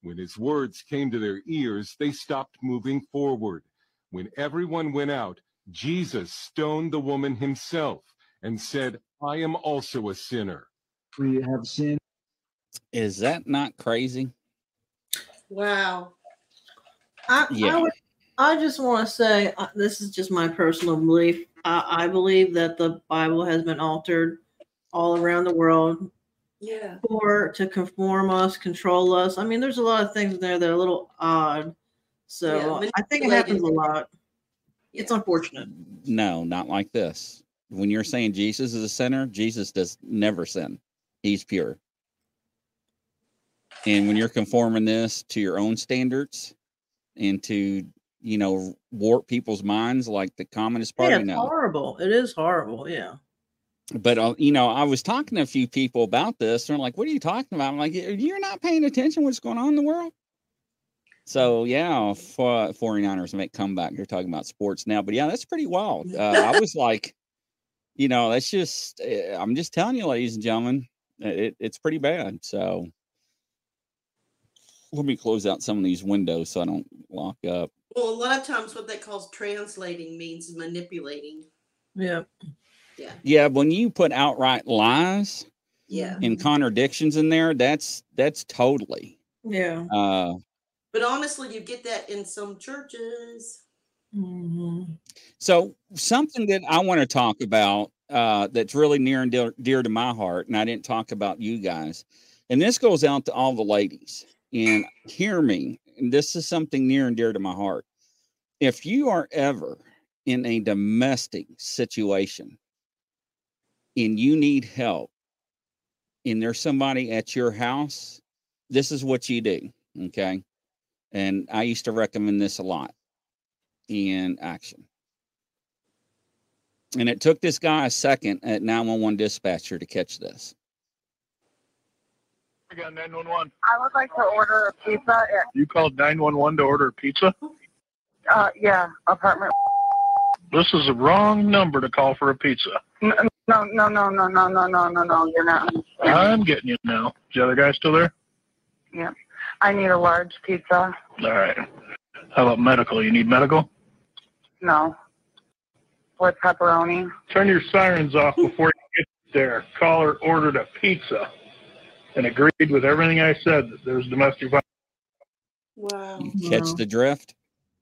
When his words came to their ears, they stopped moving forward. When everyone went out, Jesus stoned the woman himself and said, I am also a sinner. We have sinned. Is that not crazy? Wow. I, Yeah. I, would, I just want to say uh, this is just my personal belief. I, I believe that the Bible has been altered all around the world Yeah. for to conform us, control us. I mean, there's a lot of things in there that are a little odd. So Yeah, I think it happens a lot. It's unfortunate. No, not like this. When you're saying Jesus is a sinner, Jesus does never sin. He's pure. And when you're conforming this to your own standards and to, you know, warp people's minds like the Communist Yeah, Party, it's no. horrible. It is horrible. Yeah. But uh, you know, I was talking to a few people about this. And they're like, "What are you talking about?" I'm like, "You're not paying attention what's going on in the world." So yeah, for 49ers make comeback. You're talking about sports now, but yeah, that's pretty wild. Uh, I was like, you know, that's just. uh, I'm just telling you, ladies and gentlemen, it, it's pretty bad. So let me close out some of these windows so I don't lock up. Well, a lot of times what that calls translating means manipulating. Yeah. Yeah. Yeah, when you put outright lies Yeah. and contradictions in there, that's that's totally. Yeah. Uh, But honestly, you get that in some churches. Mm-hmm. So something that I want to talk about uh, that's really near and dear, dear to my heart, and I didn't talk about you guys, and this goes out to all the ladies. And hear me, and this is something near and dear to my heart. If you are ever in a domestic situation and you need help, and there's somebody at your house, this is what you do. Okay. And I used to recommend this a lot in action. And it took this guy a second at 911 dispatcher to catch this. I got 911. I would like to order a pizza. You called 911 to order a pizza? Uh, yeah, apartment. This is the wrong number to call for a pizza. No, no, no, no, no, no, no, no, no, no. You're not. I'm getting you now. Is the other guy still there? Yeah, I need a large pizza. All right. How about medical? You need medical? No, with pepperoni. Turn your sirens off before you get there. Caller ordered a pizza and agreed with everything I said that there's domestic violence. Wow. Catch the drift?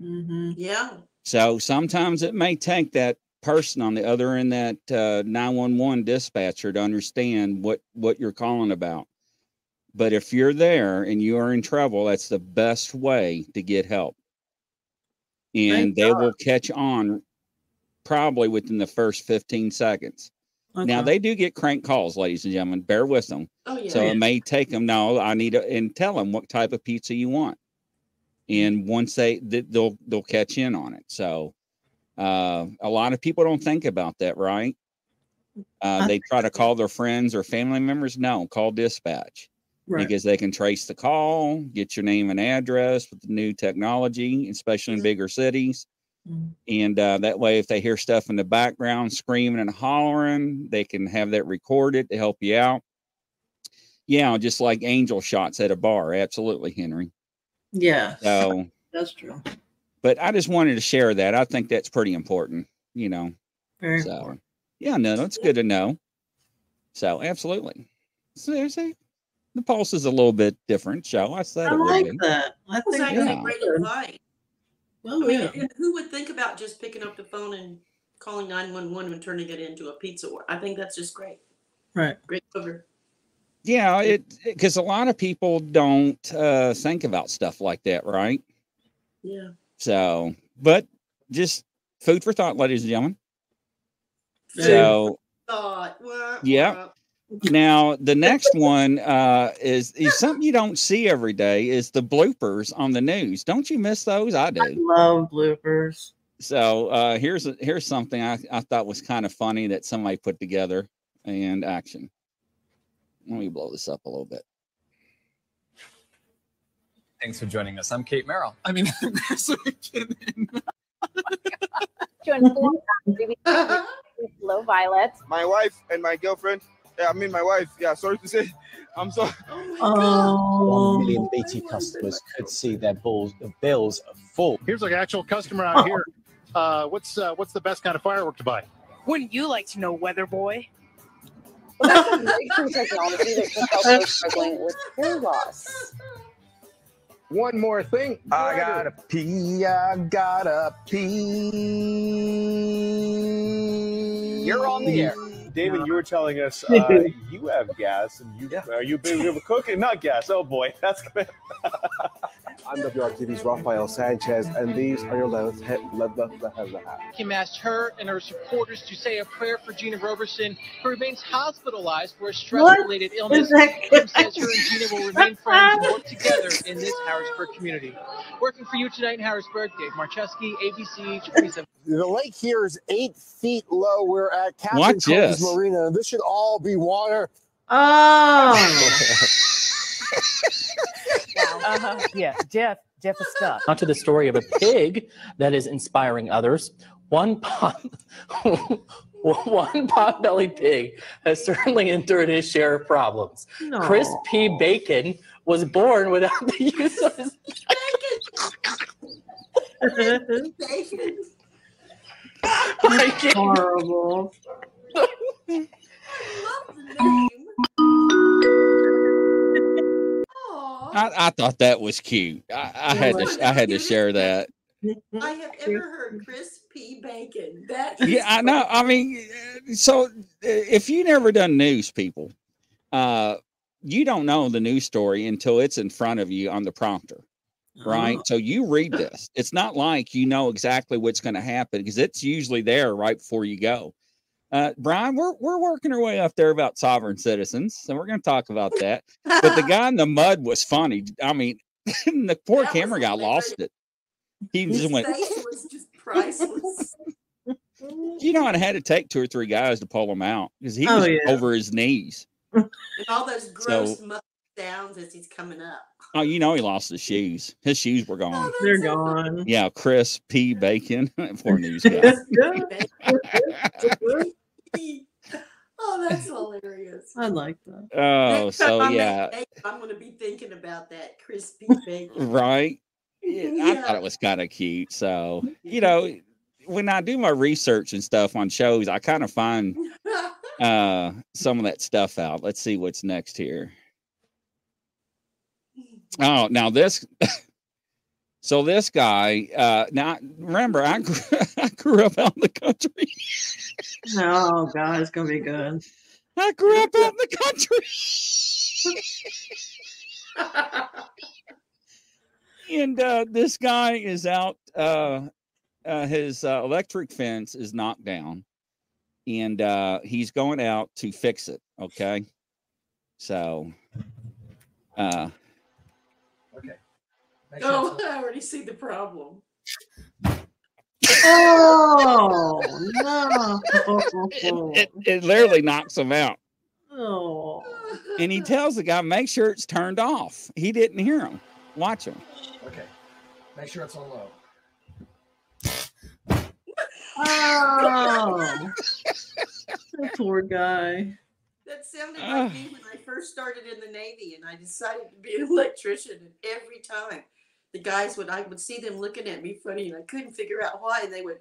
Mm-hmm. Yeah. So sometimes it may take that person on the other end that uh, 911 dispatcher to understand what what you're calling about. But if you're there and you are in trouble, that's the best way to get help. And Thank they God. will catch on probably within the first 15 seconds. Now they do get crank calls, ladies and gentlemen. Bear with them. Oh, yeah. So it may take them. No, I need to and tell them what type of pizza you want. And once they they'll they'll catch in on it. So uh, a lot of people don't think about that, right? Uh, they try to call their friends or family members. No, call dispatch Right. because they can trace the call, get your name and address with the new technology, especially in bigger cities. Mhm. And uh, that way, if they hear stuff in the background screaming and hollering, they can have that recorded to help you out. Yeah, just like angel shots at a bar. Absolutely, Henry. Yeah. So, That's true. but I just wanted to share that. I think that's pretty important, you know. Very so, yeah, no, that's good to know. So, absolutely. So, see, the pulse is a little bit different, show. I said I it would like that. I That was think actually Yeah. great advice. Well, I mean, yeah. and who would think about just picking up the phone and calling 911 and turning it into a pizza order? I think that's just great. Right. Great cover. Yeah, it because a lot of people don't uh, think about stuff like that, right? Yeah. So, but just food for thought, ladies and gentlemen. Food So, Thought. Wah, yeah. wah. Now the next one uh, is is something you don't see every day is the bloopers on the news. Don't you miss those? I do. Love bloopers. So uh, here's here's something I, I thought was kind of funny that somebody put together and action. Let me blow this up a little bit. Thanks for joining us. I'm Kate Merrill. I mean, Chris McKinnon. Join Low Violet. my wife and my girlfriend. Yeah, I mean my wife. Yeah, sorry to say, I'm sorry. Oh. One million BT customers could see their bills, bills full. Here's like an actual customer out here. Uh, what's uh, what's the best kind of firework to buy? Wouldn't you like to know, Weather Boy? Breakthrough technology that can help those struggling with hair loss. One more thing. I gotta pee. I gotta pee. You're on the air. David, you were telling us uh, you have gas, and you are you a cooking, not gas. Oh boy, that's good. I'm WRTV's Rafael Sanchez, and these are your left head. Kim asked her and her supporters to say a prayer for Gina Roberson, who remains hospitalized for a stress-related What illness. is that Kim says her and Gina will remain friends and work together in this Harrisburg community. Working for you tonight in Harrisburg, Dave Marcheski, ABC 27. The lake here is eight feet low. We're at Captain Watch Cody's this. Marina. This should all be water. Oh. Uh-huh. Yeah, Jeff, Jeff is stuck. On to the story of a pig that is inspiring others. One pot, one pot-bellied pig has certainly endured his share of problems. No. Chris P. Bacon was born without the use of his Bacon. Bacon. Horrible. I, I thought that was cute. I, I had to I had to share that. I have ever heard Chris P. Bacon. That is Yeah, I know. I mean, uh, so uh, if you never done news, people, uh, you don't know the news story until it's in front of you on the prompter, right? Oh. So you read this. It's not like you know exactly what's going to happen because it's usually there right before you go. Uh, Brian, we're we're working our way up there about sovereign citizens, so we're going to talk about that. But the guy in the mud was funny. I mean, the poor camera guy lost it. He His just went. was just priceless. You know, I had to take two or three guys to pull him out because he Oh, was yeah. over his knees. and all those gross So- sounds as he's coming up. Oh, you know, he lost his shoes. His shoes were gone. They're gone. Yeah, Chris P. Bacon, poor news guy. oh, that's hilarious. I like that. Oh, Next so I make yeah, bacon, I'm going to be thinking about that crispy bacon. right. Yeah, I thought it was kind of cute. So, you know, when I do my research and stuff on shows, I kind of find uh some of that stuff out. Let's see what's next here. Oh, now this so this guy uh now remember I grew, I grew up out in the country. Oh God, it's gonna be good. I grew up out in the country. and uh, this guy is out. Uh, uh, his uh, electric fence is knocked down, and uh, he's going out to fix it. Okay, so uh, Oh, I already see the problem. Oh no! it, it literally knocks him out. Oh. And he tells the guy, "Make sure it's turned off." He didn't hear him. Watch him. Okay. Make sure it's on low. Oh, that poor guy. That sounded Ah. like me when I first started in the Navy and I decided to be an electrician. And every time the guys would, I would see them looking at me funny and I couldn't figure out why. And they would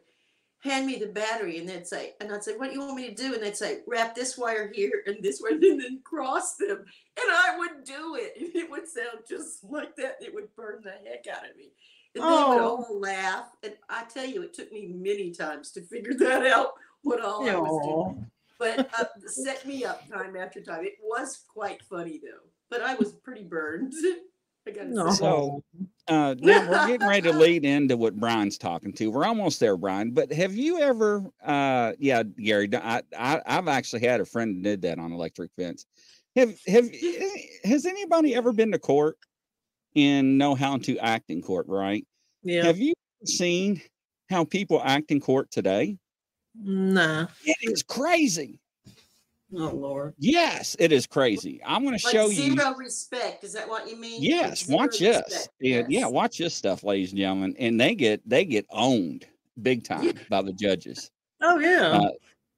hand me the battery and they'd say, and I'd say, What do you want me to do? And they'd say, Wrap this wire here and this wire, and then cross them. And I would do it. And it would sound just like that. It would burn the heck out of me. And they would Oh. all laugh. And I tell you, it took me many times to figure that out, what all I was doing but uh, set me up time after time. It was quite funny though, but I was pretty burned. I gotta say. So Uh, now we're getting ready to lead into what Brian's talking to. We're almost there, Brian. But have you ever, uh, yeah, Gary, I, I, I've actually had a friend did that on electric fence. Have, have, has anybody ever been to court and know how to act in court, right? Yeah. Have you seen how people act in court today? Nah. It is crazy. Oh Lord. Yes, it is crazy. I'm going to Like show you. zero respect. Is that what you mean? Yes, Like watch this. respect. Yeah, yeah, watch this stuff, ladies and gentlemen. And they get they get owned big time by the judges. Oh yeah. Uh,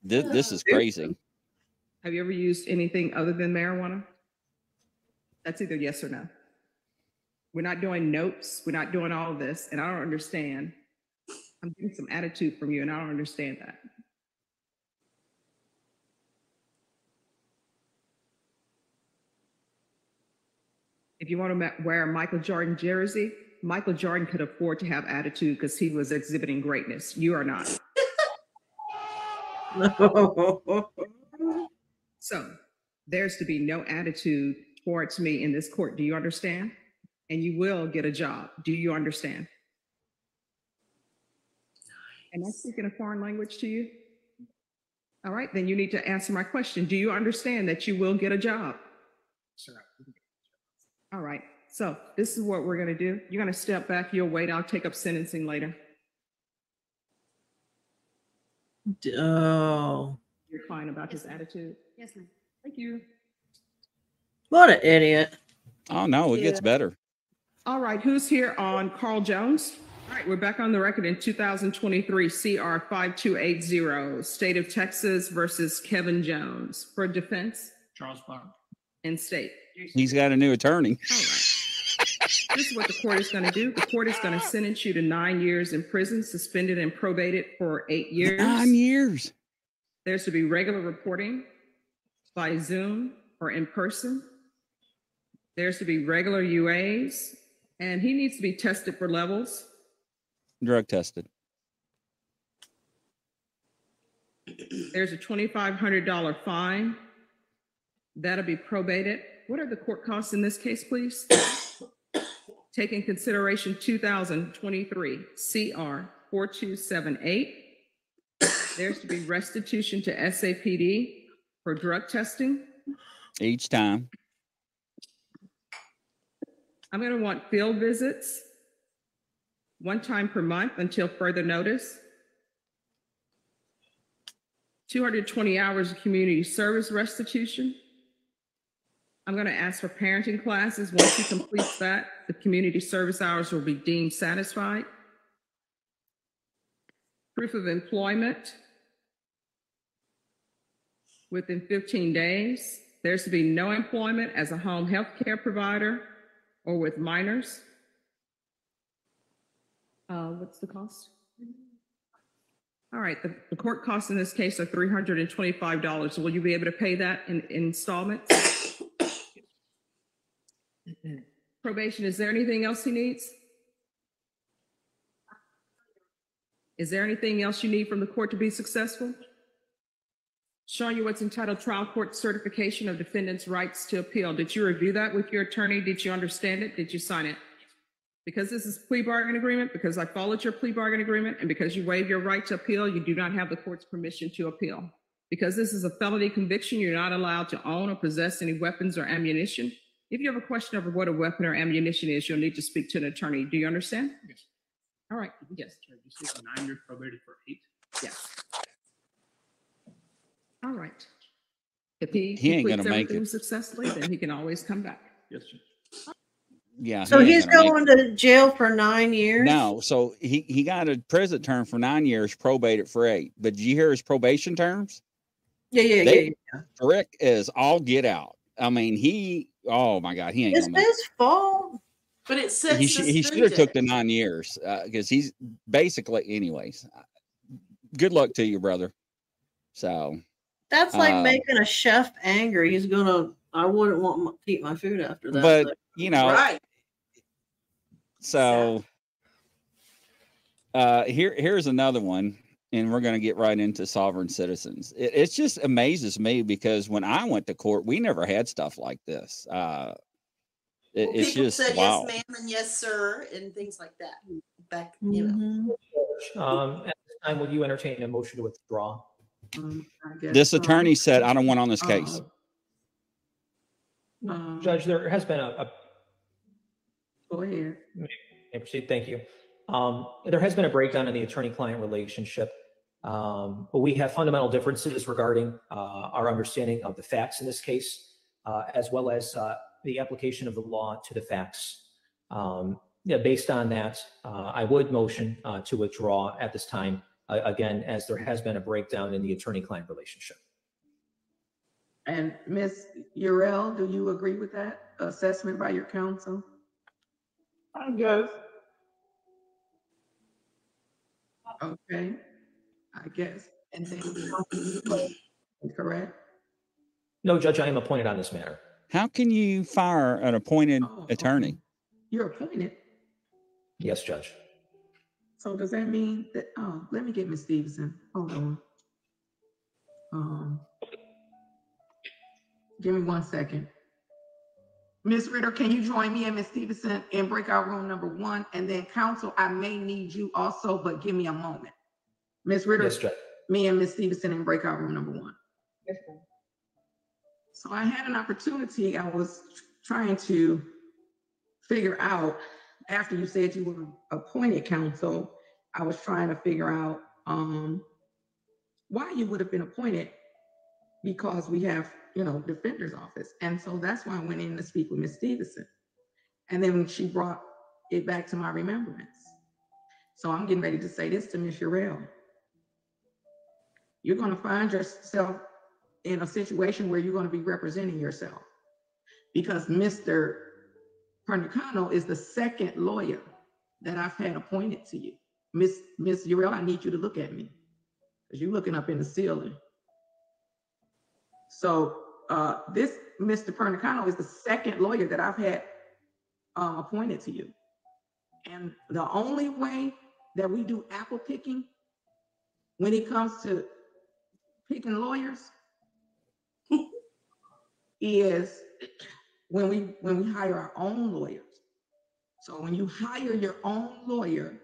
this, this is crazy. Have you ever used anything other than marijuana? That's either yes or no. We're not doing notes. We're not doing all of this, and I don't understand. I'm getting some attitude from you, and I don't understand that. If you want to wear a Michael Jordan jersey, Michael Jordan could afford to have attitude because he was exhibiting greatness. You are not. So there's to be no attitude towards me in this court. Do you understand? And you will get a job. Do you understand? Am I speaking a foreign language to you? All right, then you need to answer my question. Do you understand that you will get a job? All right, so this is what we're going to do. You're going to step back, you'll wait, I'll take up sentencing later. Oh. You're fine about his attitude? Yes, ma'am. Thank you. What an idiot. Oh no, it gets better. All right, who's here on Carl Jones? All right, we're back on the record in 2023 CR 5280, State of Texas versus Kevin Jones for defense Charles Bond. And state. He's got a new attorney. This is what the court is going to do. The court is going to sentence you to nine years in prison, suspended and probated for eight years. Nine years. There's to be regular reporting by Zoom or in person. There's to be regular UAs, and he needs to be tested for levels. Drug tested. There's a $2,500 fine. That'll be probated. What are the court costs in this case, please? Take in consideration 2023 CR 4278. There's to be restitution to SAPD for drug testing. Each time. I'm going to want field visits one time per month until further notice. 220 hours of community service restitution. I'm going to ask for parenting classes. Once he completes that, the community service hours will be deemed satisfied. Proof of employment within 15 days. There's to be no employment as a home health care provider or with minors. Uh, what's the cost? All right, the, the court costs in this case are $325. Will you be able to pay that in installments? Probation, is there anything else he needs? Is there anything else you need from the court to be successful? Showing you what's entitled trial court certification of defendant's rights to appeal. Did you review that with your attorney? Did you understand it? Did you sign it? Because this is plea bargain agreement, because I followed your plea bargain agreement, and because you waive your right to appeal, you do not have the court's permission to appeal. Because this is a felony conviction, you're not allowed to own or possess any weapons or ammunition. If you have a question over what a weapon or ammunition is, you'll need to speak to an attorney. Do you understand? Yes. All right, yes, You say nine years probated for eight. yes. All right. If he He ain't completes gonna make everything it. successfully, then he can always come back. Yes, sir. Yeah. So he ain't he's gonna make going to jail for nine years. No, so he, he got a prison term for nine years, probated for eight. But did you hear his probation terms? Yeah, yeah, They- yeah. yeah. Rick is all get out. I mean, he oh my god, he ain't It's his fault. But it says he, he should have took the nine years because he's basically anyways. uh, Good luck to you, brother. So That's like Uh, making a chef angry. He's gonna. I wouldn't want my, to eat my food after that. but you know, Right. so uh here here's another one and we're going to get right into sovereign citizens it, it just amazes me because when i went to court we never had stuff like this uh It, Well, it's people just said wow. yes, ma'am, and yes, sir, and things like that. Back, you know. Um, at this time, will you entertain a motion to withdraw? This attorney said, "I don't want on this case." Judge, there has been a, a Go ahead. May proceed. Thank you. Um, there has been a breakdown in the attorney-client relationship. Um, but we have fundamental differences regarding uh, our understanding of the facts in this case, uh, as well as uh, the application of the law to the facts. Um, yeah, based on that, uh, I would motion uh, to withdraw at this time, uh, again, as there has been a breakdown in the attorney-client relationship. And Ms. Urell, do you agree with that assessment by your counsel? I guess. Okay, I guess. And then, correct? No, Judge, I am appointed on this matter. How can you fire an appointed Oh, attorney? You're appointed. Yes, Judge. So does that mean that, oh, let me get Ms. Stevenson. Hold on. Um, give me one second. Ms. Ritter, can you join me and Ms. Stevenson in breakout room number one? And then council, I may need you also, but give me a moment. Ms. Ritter, Yes, Judge. me and Ms. Stevenson in breakout room number one. Yes, So I had an opportunity, I was trying to figure out, after you said you were appointed counsel, I was trying to figure out um why you would have been appointed because we have, you know, defender's office. And so that's why I went in to speak with Ms. Stevenson. And then she brought it back to my remembrance. So I'm getting ready to say this to Ms. Urell. You're gonna find yourself in a situation where you're gonna be representing yourself. Because Mr. Pernicano is the second lawyer that I've had appointed to you. Miss Miss Urell, I need you to look at me. Because you're looking up in the ceiling. So uh, this Mr. Pernicano is the second lawyer that I've had um, appointed to you. And the only way that we do apple picking when it comes to picking lawyers is when we when we hire our own lawyers. So when you hire your own lawyer,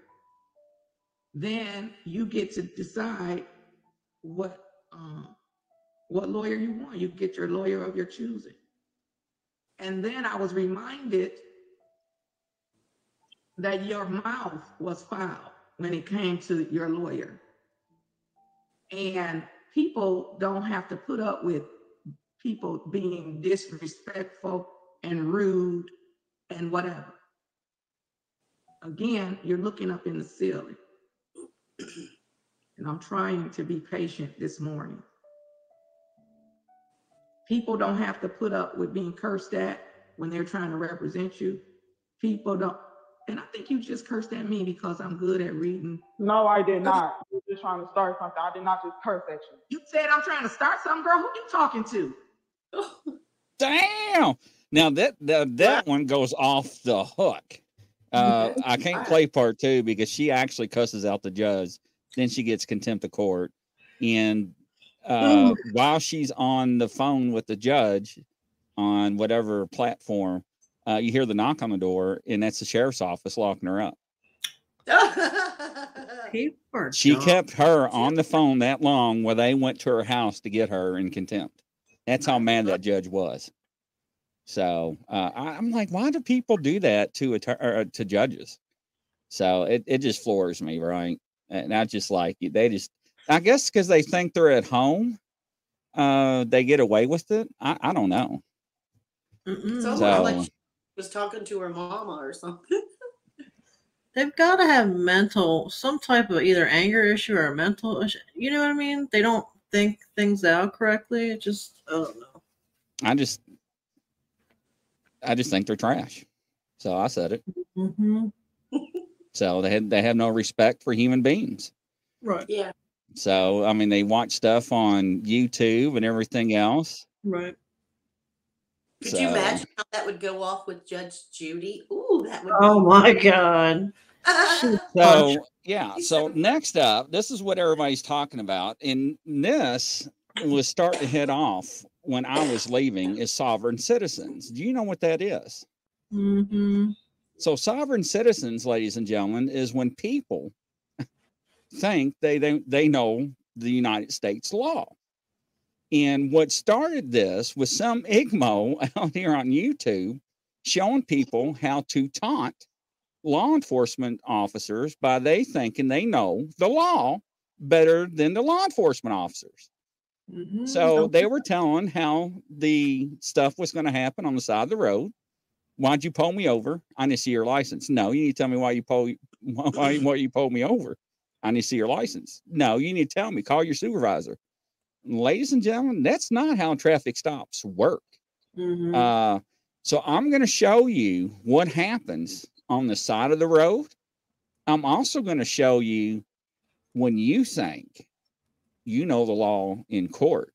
then you get to decide what um, what lawyer you want. You get your lawyer of your choosing. And then I was reminded that your mouth was foul when it came to your lawyer. And people don't have to put up with people being disrespectful and rude and whatever. Again, you're looking up in the ceiling. And I'm trying to be patient this morning. People don't have to put up with being cursed at when they're trying to represent you. People don't, and I think you just cursed at me because I'm good at reading. No, I did not. You're just trying to start something. I did not just curse at you. You said I'm trying to start something, girl. Who you talking to? Damn. Now that that, that one goes off the hook. Uh, I can't play part two because she actually cusses out the judge. Then she gets contempt of court, and uh, while she's on the phone with the judge on whatever platform, uh, you hear the knock on the door, and that's the sheriff's office locking her up. She kept her on the phone that long while they went to her house to get her in contempt. That's how mad that judge was. So uh, I, I'm like, why do people do that to or, uh, to judges? So it, it just floors me, right? And I just like they just, I guess, because they think they're at home, uh, they get away with it. I, I don't know. It's So- almost like she was talking to her mama or something. They've got to have mental, some type of either anger issue or a mental issue. You know what I mean? They don't think things out correctly. It just, I don't know. I just, I just think they're trash. So I said it. Mm-hmm. So they had, they have no respect for human beings. Right. Yeah. So I mean, they watch stuff on YouTube and everything else. Right. Could So- you imagine how that would go off with Judge Judy? Ooh, that would. Oh my God. So yeah. So next up, this is what everybody's talking about, and this was starting to head off when I was leaving. Is sovereign citizens? Do you know what that is? Mm-hmm. So sovereign citizens, ladies and gentlemen, is when people think they they, they know the United States law. And what started this was some IGMO out here on YouTube showing people how to taunt law enforcement officers by they thinking they know the law better than the law enforcement officers. Mm-hmm. So they were telling how the stuff was going to happen on the side of the road. Why'd you pull me over? I need to see your license. No, you need to tell me why you pull why, why you pulled me over. I need to see your license. No, you need to tell me. Call your supervisor. Ladies and gentlemen, that's not how traffic stops work. Mhm. Uh, so I'm going to show you what happens on the side of the road. I'm also going to show you when you think you know the law in court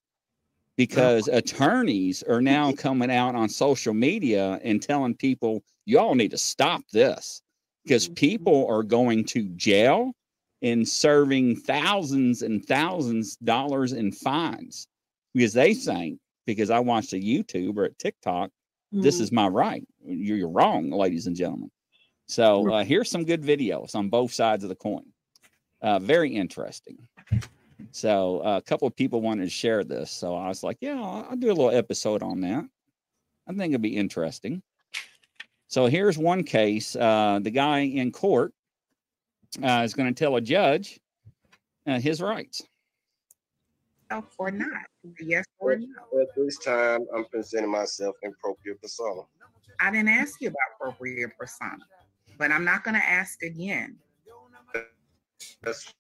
because attorneys are now coming out on social media and telling people y'all need to stop this because people are going to jail and serving thousands and thousands of dollars in fines because they think because I watched a YouTube or a TikTok, this Mhm. is my right. You're, you're wrong, ladies and gentlemen. So uh, here's some good videos on both sides of the coin. Uh, very interesting. So uh, a couple of people wanted to share this, so I was like, yeah, I'll, I'll do a little episode on that. I think it'd be interesting. So here's one case. Uh, the guy in court uh, is going to tell a judge uh, his rights. or not. Yes or no. At this time, I'm presenting myself in propria persona. I didn't ask you about appropriate persona, but I'm not going to ask again. That's,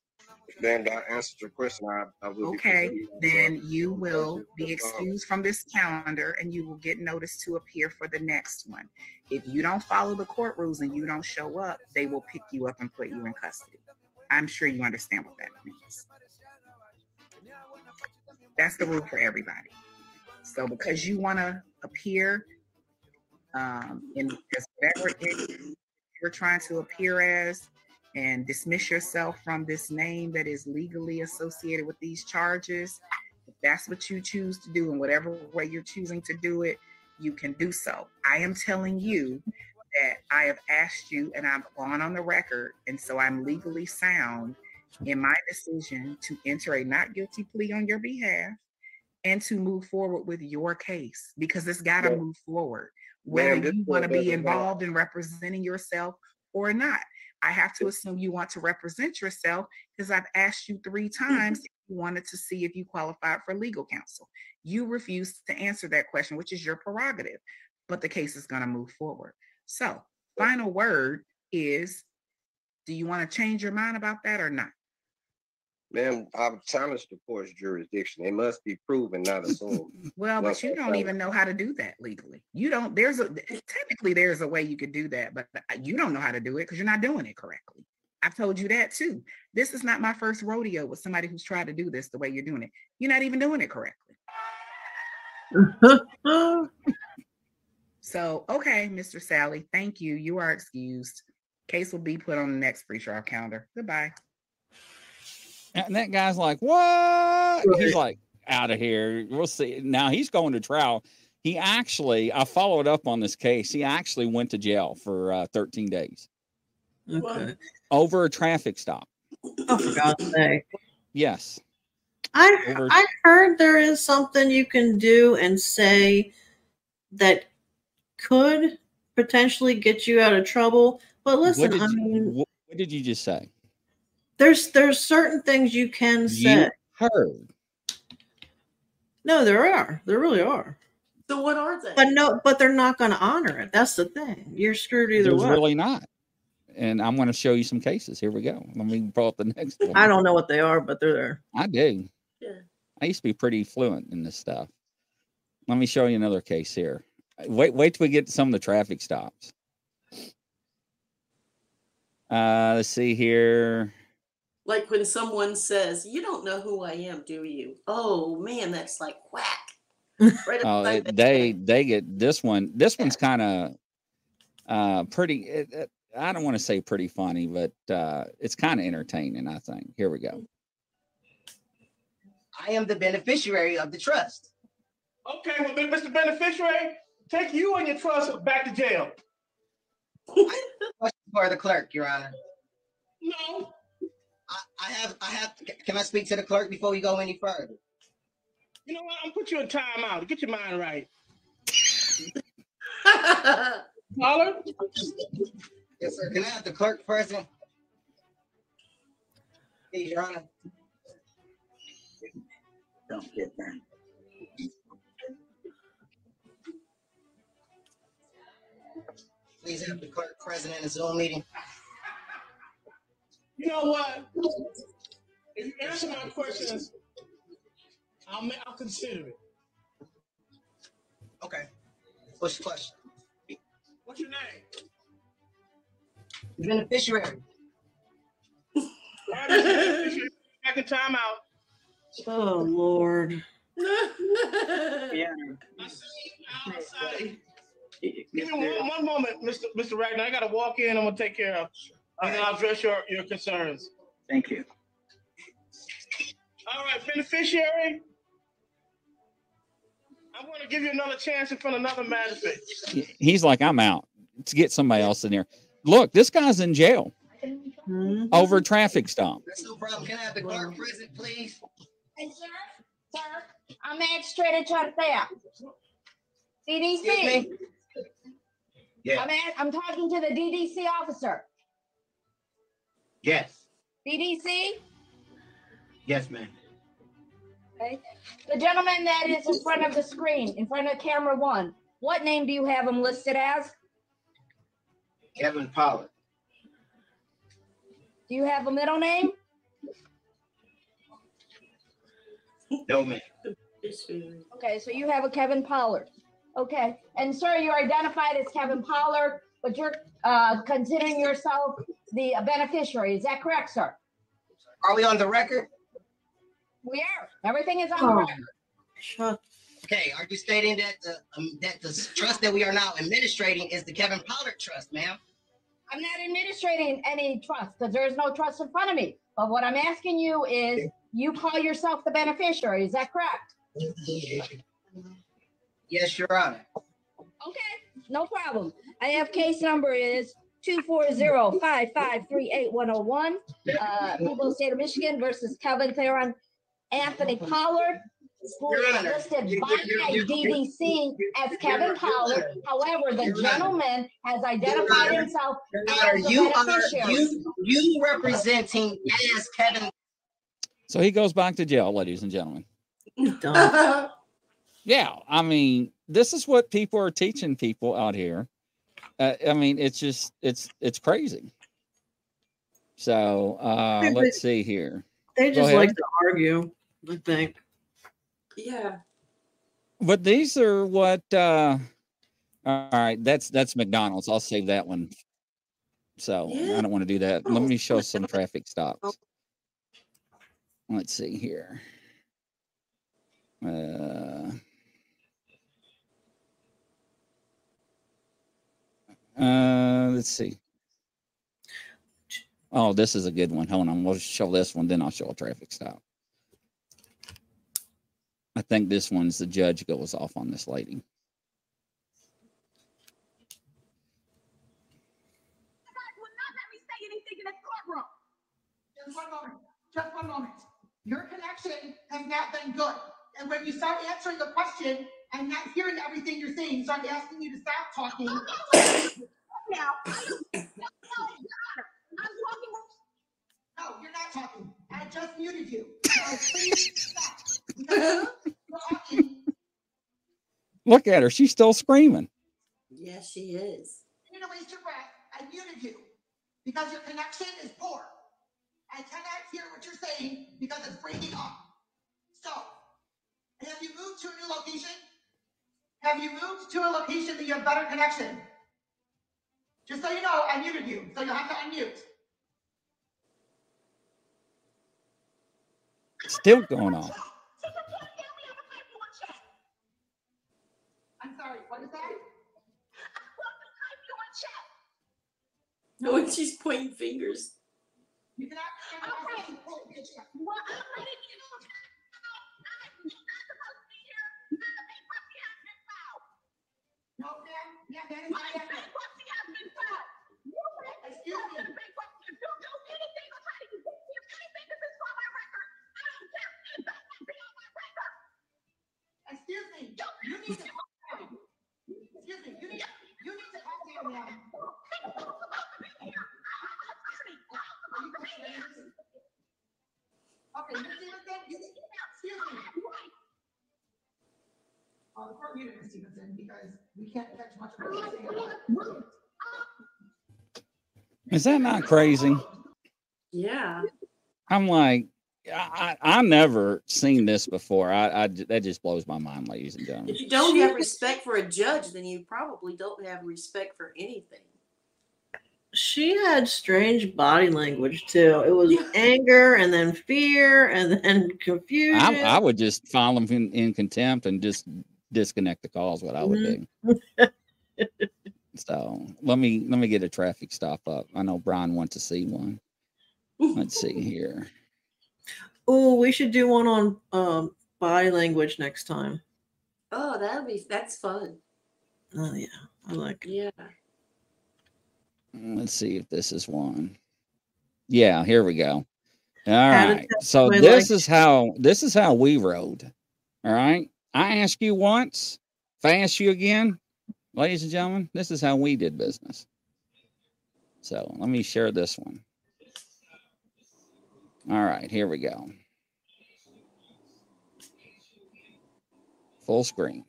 then that answers your question. I, I will Okay, then you will be excused from this calendar and you will get notice to appear for the next one. If you don't follow the court rules and you don't show up, they will pick you up and put you in custody. I'm sure you understand what that means. That's the rule for everybody. So because you want to appear um, in as whatever it is you're trying to appear as and dismiss yourself from this name that is legally associated with these charges, if that's what you choose to do in whatever way you're choosing to do it, you can do so. I am telling you that I have asked you and I've gone on the record, and so I'm legally sound in my decision to enter a not guilty plea on your behalf and to move forward with your case because it's got to Ma'am. move forward, whether this you want to be involved in representing yourself or not. I have to assume you want to represent yourself because I've asked you three mm-hmm. times if you wanted to see if you qualified for legal counsel. You refused to answer that question, which is your prerogative, but the case is going to move forward. So, final word is do you want to change your mind about that or not? Ma'am, I've challenged the court's jurisdiction. It must be proven, not assumed. Well, but you don't even know how to do that legally. You don't, there's a, technically, there's a way you could do that, but you don't know how to do it because you're not doing it correctly. I've told you that too. This is not my first rodeo with somebody who's tried to do this the way you're doing it. You're not even doing it correctly. So, okay, Mr. Sally, thank you. You are excused. Case will be put on the next pre-trial calendar. Goodbye. And that guy's like, what? He's like, out of here. We'll see. Now he's going to trial. He actually, I followed up on this case. He actually went to jail for uh, 13 days Okay. over a traffic stop. Oh, for God's sake. Yes. I Over- I heard there is something you can do and say that could potentially get you out of trouble. But listen, what, did I mean, what, what did you just say? There's there's certain things you can say. You heard. No, there are. There really are. So what are they? But no, but they're not going to honor it. That's the thing. You're screwed either There's way. really not. And I'm going to show you some cases. Here we go. Let me pull up the next one. I don't know what they are, but they're there. I do. Yeah. I used to be pretty fluent in this stuff. Let me show you another case here. Wait, wait till we get to some of the traffic stops. Uh, let's see here. Like when someone says, "You don't know who I am, do you?" Oh man, that's like whack. Right Oh, it- they head. they get this one. This one's kind of uh pretty. It, it- I don't want to say pretty funny, but uh it's kind of entertaining. I think. Here we go. I am the beneficiary of the trust. Okay, well, then, Mr. Beneficiary, take you and your trust back to jail. Question for the clerk, Your Honor. No. I, I have, I have, can I speak to the clerk before we go any further? You know what? I'm put you in timeout. Get your mind right. Caller? Yes, sir. Can I have the clerk present? Please, Your Honor. Don't get that. Please have the clerk present in the Zoom meeting. You know what? If you answer my questions, I'll, I'll consider it. Okay. What's the question? What's your name? Beneficiary. Back in timeout. Oh Lord. Yeah. Give me one, one moment, Mr. Mr. Ragnar. I gotta walk in. I'm gonna take care of, and then I'll address your, your concerns. Thank you. All right, beneficiary. I'm gonna give you another chance in front of another magistrate. He's like, I'm out. Let's get somebody else in here. Look, this guy's in jail mm-hmm. over a traffic stop. That's no problem. Can I have the clerk present, please? Hey, sir, sir, I'm Magistrate Chartea. Excuse DDC. me? Yeah. I'm, at, I'm talking to the DDC officer. Yes. DDC, Yes, ma'am. okay? The gentleman that is in front of the screen, in front of camera one, what name do you have him listed as? Kevin Pollard. Do you have a middle name? No, ma'am. Okay, so you have a Kevin Pollard. Okay, and sir, you're identified as Kevin Pollard, but you're uh, considering yourself the beneficiary. Is that correct, sir? Are we on the record? We are. Everything is on the Oh. record. Shut. Okay, are you stating that the, um, that the trust that we are now administrating is the Kevin Pollard Trust, ma'am? I'm not administrating any trust because there is no trust in front of me. But what I'm asking you is, you call yourself the beneficiary. Is that correct? Yes, Your Honor. Okay, no problem. I have case number is two four zero five five three eight one oh one. Uh, people of the state of Michigan versus Kevin Theron Anthony Pollard. Who Your is Honor, listed you- by you- you- DDC as Kevin Pollard. However, the Your Honor. gentleman has identified Honor. himself Your Honor, as you are, you, you representing as Kevin. So he goes back to jail, ladies and gentlemen. Yeah, I mean, this is what people are teaching people out here. Uh, I mean, it's just it's it's crazy. So uh They- let's see here. They just like to argue, I think. Yeah. But these are what uh all right, that's that's McDonald's. I'll save that one. So I don't want to do that. Let me show some traffic stops. Let's see here. Uh Uh, let's see. Oh, this is a good one. Hold on, we'll show this one, then I'll show a traffic stop. I think this one's the judge goes off on this lady. Just one moment, just one moment. Your connection has not been good. And when you start answering the question and not hearing everything you're saying, start asking you to stop talking. Now. I'm talking. No, you're not talking. I just muted you. So please stop. Talking. Look at her, she's still screaming. Yes, she is. You're gonna waste your breath. I muted you because your connection is poor. I cannot hear what you're saying because it's breaking up. So, have you moved to a new location? Have you moved to a location that you have better connection? Just so you know, I muted you, so you'll have to unmute. Still going on. I'm sorry, what is that? No, and she's pointing fingers. You cannot. Okay. Well, I'm ready to No, That, that is My bankruptcy has been filed. You me bankruptcy. You do anything, I'm trying to get if anything is on my record. I don't care. It on my record. Excuse me. You, need to, excuse me, you need, you need to calm down now. I'm to I'm to. Okay, you see what that, excuse me. Uh, the court muted Ms. Stevenson because we can't catch much of what you're saying. Is that not crazy? Yeah. I'm like, I, I, I never seen this before. I, I that just blows my mind, ladies and gentlemen. If you don't have respect for a judge, then you probably don't have respect for anything. She had strange body language too. It was anger and then fear and then confusion. I, I would just file them in, in contempt and just disconnect the calls. What I would Mhm. do. So let me let me get a traffic stop up. I know Brian wants to see one. Let's see here. Oh, we should do one on um body language next time. Oh, that'll be that's fun. Oh yeah, I like. It. Yeah. Let's see if this is one. Yeah, here we go. All How right. So this like- is how this is how we rode. All right. I ask you once, if I ask you again, ladies and gentlemen, this is how we did business. So let me share this one. All right, here we go. Full screen.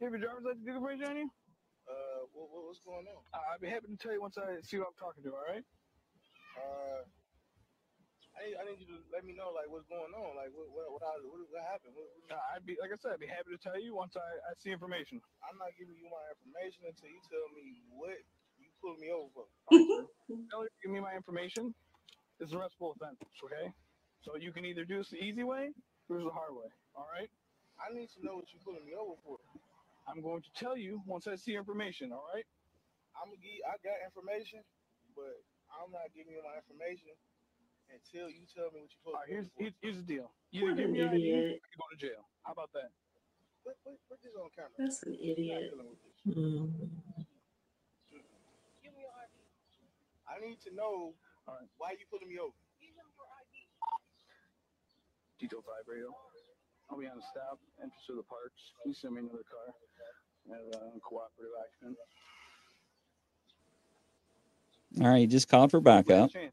On you? Uh, what, what, what's going on? Uh, I'd be happy to tell you once I see who I'm talking to, all right? Uh, I need, I need you to let me know like what's going on, like what what what, I, what, what happened. What, what- Uh, I'd be, like I said, I'd be happy to tell you once I, I see information. I'm not giving you my information until you tell me what you pulled me over for. Tell you, give me my information. It's a arrestable offense, okay? So you can either do this the easy way or the hard way, all right? I need to know what you're pulling me over for. I'm going to tell you once I see information, all right? I'm gonna give, I got information, but I'm not giving you my information until you tell me what you All pulling right, me here's, here's, here's the deal. You either What give an me your ID, or idiot. you go to jail. How about that? Put, put, put this on camera. That's an I'm not idiot. dealing with this. Mm. I need to know All right. why you pulling me over. Give me your ID. Detail 5 radio. I'll be on a stop, entrance of the parks. Please send me another car. I have a cooperative occupant. All right, you just called for backup. Chance.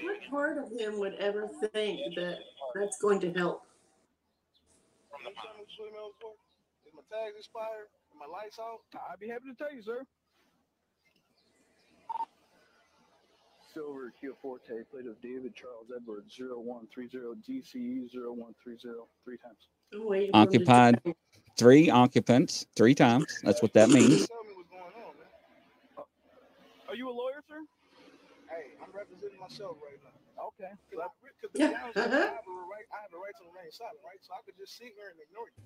What part of him would ever think that that's going to help? You tell me what you pulling me over for? Is my tags expired? Is my lights out? I'd be happy to tell you, sir. Silver Kia Forte, plate of David Charles Edwards, 0130 DCE 0130, three times. I'm waiting for him to Occupied three occupants three times. That's what that means. Tell me what's going on. Are you a lawyer, sir? Hey, I'm representing myself right now. Okay. Cause, I, cause Yeah. be honest with you, I have a right, I have a right to remain silent, right? So I could just sit here and ignore you.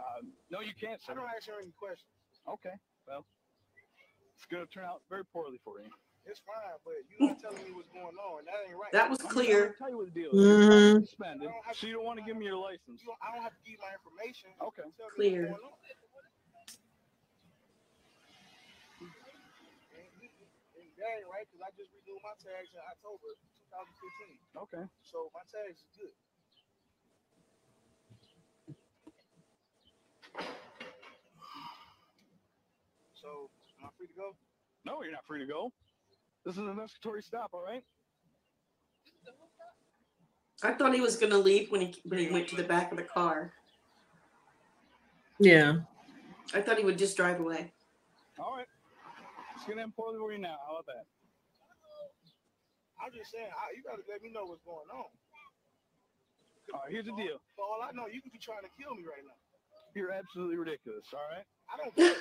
Um, no, you can't, sir. I don't ask you any questions. Okay. Well, it's going to turn out very poorly for you. It's fine, but you're not telling me what's going on. That ain't right. That was I'm- I'm clear. gonna tell you what the deal Mhm. is. Suspended. So you don't want to give me your license. You don't, I don't have to give my information. Okay. Tell Clear. what's going on. And, and that ain't right because I just renewed my tags in October 2015. Okay. So my tags is good. So am I free to go? No, you're not free to go. This is an investigatory stop, all right? I thought he was going to leave when he when he went to the back of the car. Yeah. I thought he would just drive away. All right. It's going to end poorly for you now. How about that? I'm just saying, I, you gotta let me know what's going on. All right, here's the deal. For all I know, you could be trying to kill me right now. You're absolutely ridiculous, all right? I don't care.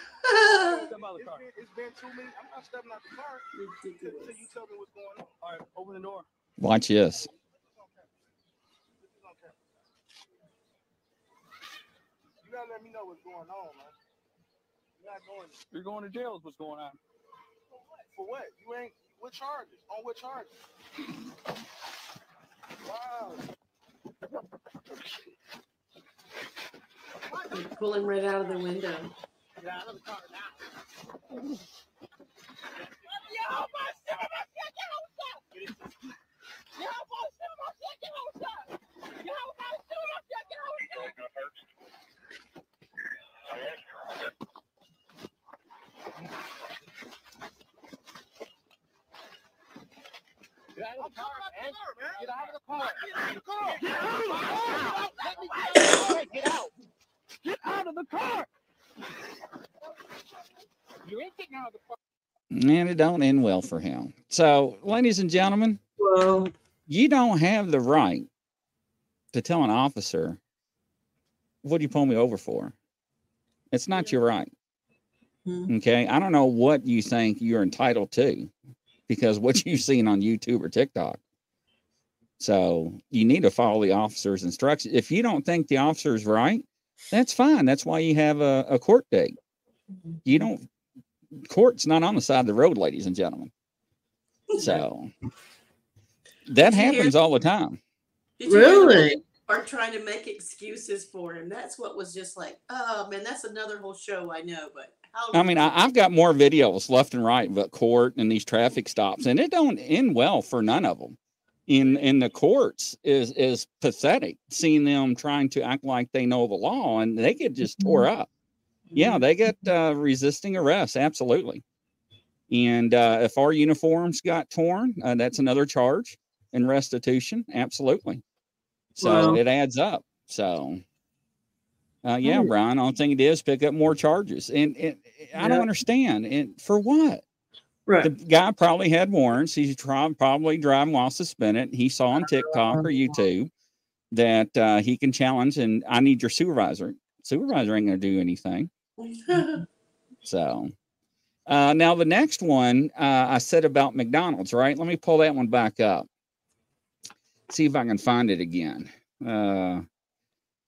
Step out of the It's car. been, it's been two minutes. I'm not stepping out the car until until you tell me what's going on. All right, open the door. Watch this. This is on camera. You gotta let me know what's going on, man. You're not going You're going to jail is what's going on. for what? You ain't what charges? On what charges? Wow. Pull him right out of the window. Get out of the car, man. Get out of the car. Get out of the car. Let me get out. All right, Get out. Get out of the car. You ain't getting out of the car. And it don't end well for him. So, ladies and gentlemen, well, you don't have the right to tell an officer, "What do you pull me over for?" It's not your right. Hmm. Okay, I don't know what you think you're entitled to, because what you've seen on YouTube or TikTok. So you need to follow the officer's instructions. If you don't think the officer's right, that's fine. That's why you have a, a court date. Mm-hmm. You don't court's not on the side of the road, ladies and gentlemen. So that Did you hear- happens all the time. Did you hear the Really? Are trying to make excuses for him. That's what was just like, oh man, that's another whole show. I know, but? I mean, I, I've got more videos left and right about court and these traffic stops, and it don't end well for none of them. In in the courts is is pathetic. Seeing them trying to act like they know the law, and they get just tore mm-hmm. up. Yeah, they get uh, resisting arrest. Absolutely. And uh, if our uniforms got torn, uh, that's another charge and restitution. Absolutely. So Wow. it adds up. So, uh, yeah, Hmm. Brian, only thing it is pick up more charges. And, and I don't understand. And for what? Right. The guy probably had warrants. He's try, probably driving while suspended. He saw on TikTok or YouTube that uh, he can challenge, and I need your supervisor. Supervisor ain't going to do anything. So uh, now the next one uh, I said about McDonald's, right? Let me pull that one back up. See if I can find it again. Uh,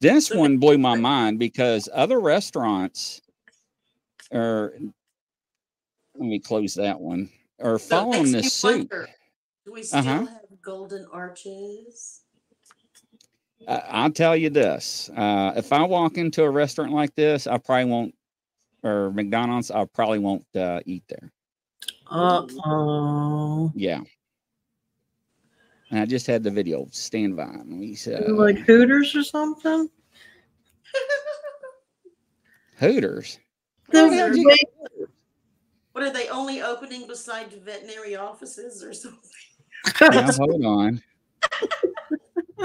this one blew my mind because other restaurants are. Let me close that one. Are following this suit. wonder, Do we still Uh-huh. have golden arches? I'll tell you this: uh, if I walk into a restaurant like this, I probably won't, or McDonald's, I probably won't uh, eat there. Uh oh. Yeah. And I just had the video. Stand by. Let me see. like Hooters or something? Hooters. The What the hell did you- way- What are they only opening beside veterinary offices or something? now hold on.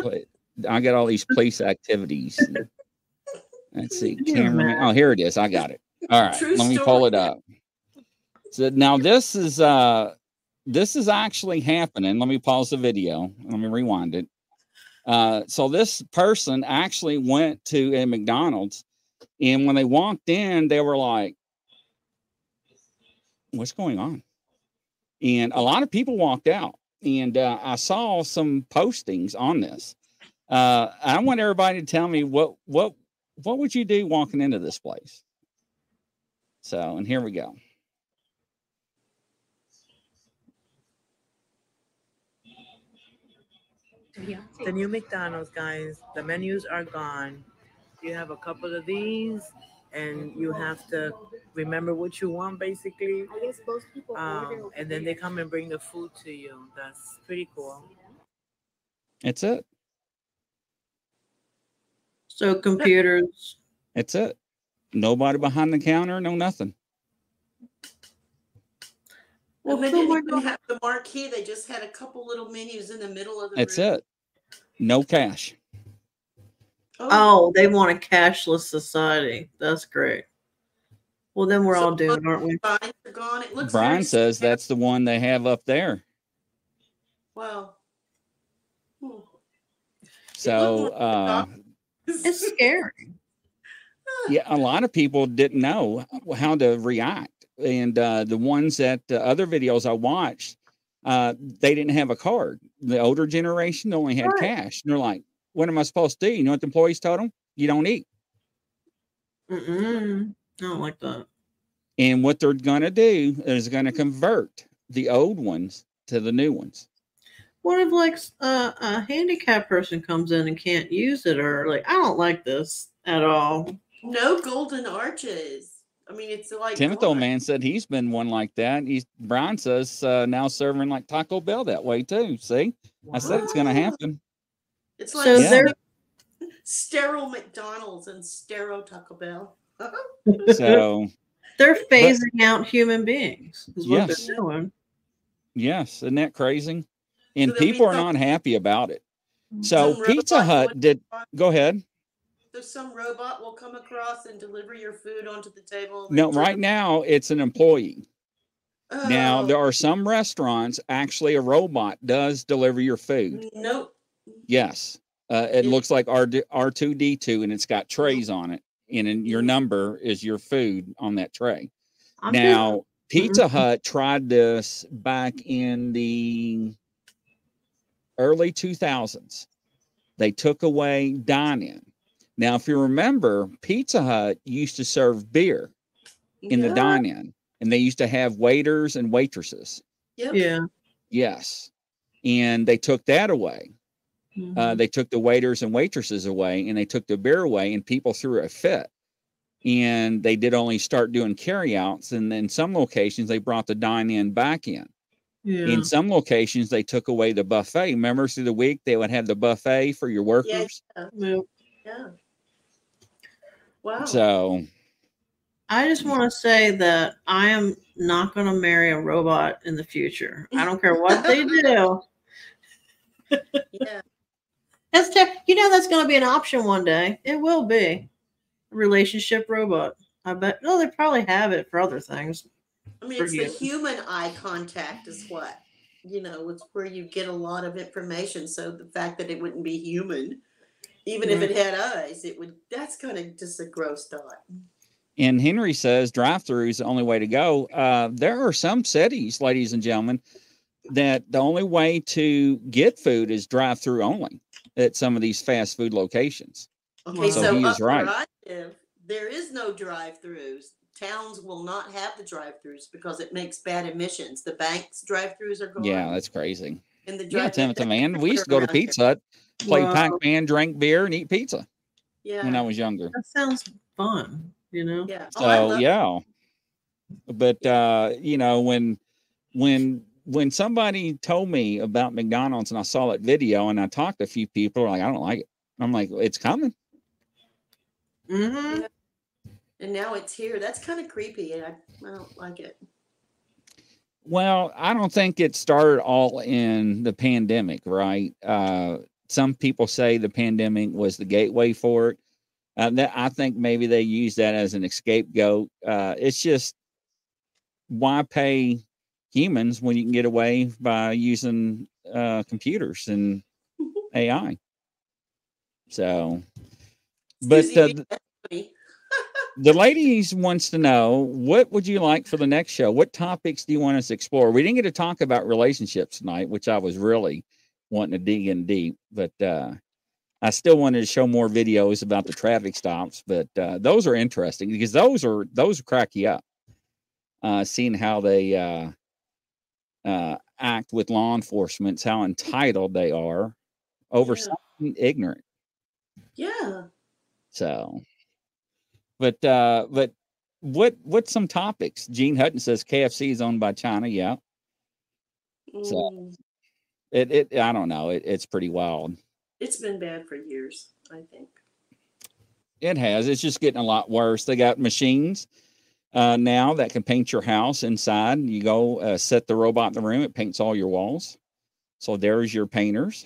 Wait, I got all these police activities. Let's see. you Cameraman. Oh, here it is. I got it. All right. True let me pull it up. So now this is uh this is actually happening. Let me pause the video. Let me rewind it. Uh so this person actually went to a McDonald's and when they walked in, they were like, What's going on? And a lot of people walked out. And uh, I saw some postings on this. Uh, I want everybody to tell me what what what would you do walking into this place? So, and here we go. The new McDonald's, guys, the menus are gone. You have a couple of these, and you have to remember what you want, basically. I guess most people Um, and then they come and bring the food to you. That's pretty cool. It's it. So computers. It's it. Nobody behind the counter, no nothing. Well, they didn't oh even have the marquee. They just had a couple little menus in the middle of the That's room. it. No cash. Oh, they want a cashless society. That's great. Well, then we're all doomed, aren't we? Are gone. It looks Brian very says that's the one they have up there. Wow. Hmm. So uh It's scary. yeah, a lot of people didn't know how to react. And uh, the ones that uh, other videos I watched, uh, they didn't have a card. The older generation only had Right. cash. And they're like, what am I supposed to do? You know what the employees told them? You don't eat. Mm-mm. I don't like that. And what they're going to do is going to convert the old ones to the new ones. What if like uh, a handicapped person comes in and can't use it, or like I don't like this at all. No golden arches. I mean, it's like Timothy glass. man said he's been one like that. He's Brian says uh, now serving like Taco Bell that way too. See, I said it's going to happen. It's like So Yeah. they're sterile McDonald's and sterile Taco Bell. So they're phasing out human beings. Is what Yes. they're doing. yes, isn't that crazy? And there'll people are not happy about it. So Pizza Hut did. Go ahead. So some robot will come across and deliver your food onto the table. No, then right now it's an employee. Now Oh. there are some restaurants actually a robot does deliver your food. Nope. Yes, uh, it looks like R R two D two, and it's got trays on it, and then your number is your food on that tray. I'm now Pizza Mhm. Hut tried this back in the early two thousands. They took away dine in. Now, if you remember, Pizza Hut used to serve beer in the dine in, and they used to have waiters and waitresses. Yep. Yeah. Yes. And they took that away. Mm-hmm. Uh, they took the waiters and waitresses away and they took the beer away, and people threw a fit. And they did only start doing carryouts. And then some locations, they brought the dine in back in. Yeah. In some locations, they took away the buffet. Remember through the week, they would have the buffet for your Yeah. workers. Yeah. yeah. Wow. So, I just want to say that I am not going to marry a robot in the future. I don't care what they do. yeah. That's te- you know that's going to be an option one day. It will be relationship robot. I bet. No, they probably have it for other things. I mean, for it's the human eye contact is what you know. It's where you get a lot of information. So the fact that it wouldn't be human, even if it had eyes, it would. That's kind of just a gross thought. and Henry says drive through is the only way to go. Uh, there are some cities, ladies and gentlemen, that the only way to get food is drive through only at some of these fast food locations. Okay, So so, he is right. live, there is no drive-throughs. Towns will not have the drive-throughs because it makes bad emissions. The banks drive-throughs are gone. Yeah, that's crazy. And the Yeah, Timothy, man. We used to go to. Pizza Hut, play Wow. Pac Man, drink beer, and eat pizza Yeah. when I was younger. That sounds fun. You know. Yeah. So yeah, but uh, you know when when when somebody told me about McDonald's and I saw that video and I talked to a few people, like I don't like it. I'm like, it's coming. Mm-hmm. And now it's here. That's kind of creepy, and I, I don't like it. Well, I don't think it started all in the pandemic, right? Uh, some people say the pandemic was the gateway for it. Uh, that I think maybe they use that as an scapegoat. Uh, it's just why pay humans when you can get away by using uh, computers and AI? So, but Susie, uh, you asked me. the ladies wants to know what would you like for the next show what topics do you want us to explore we didn't get to talk about relationships tonight which i was really wanting to dig in deep but uh i still wanted to show more videos about the traffic stops but uh those are interesting because those are those crack you up uh seeing how they uh uh act with law enforcement how entitled they are over Yeah. something ignorant Yeah. so, but uh, but what what's some topics? Gene Hutton says KFC is owned by China. Yeah. So Mm, it it I don't know. It, it's pretty wild. it's been bad for years, I think. It has. It's just getting a lot worse. They got machines uh, now that can paint your house inside. You go uh, set the robot in the room. It paints all your walls. So there's your painters.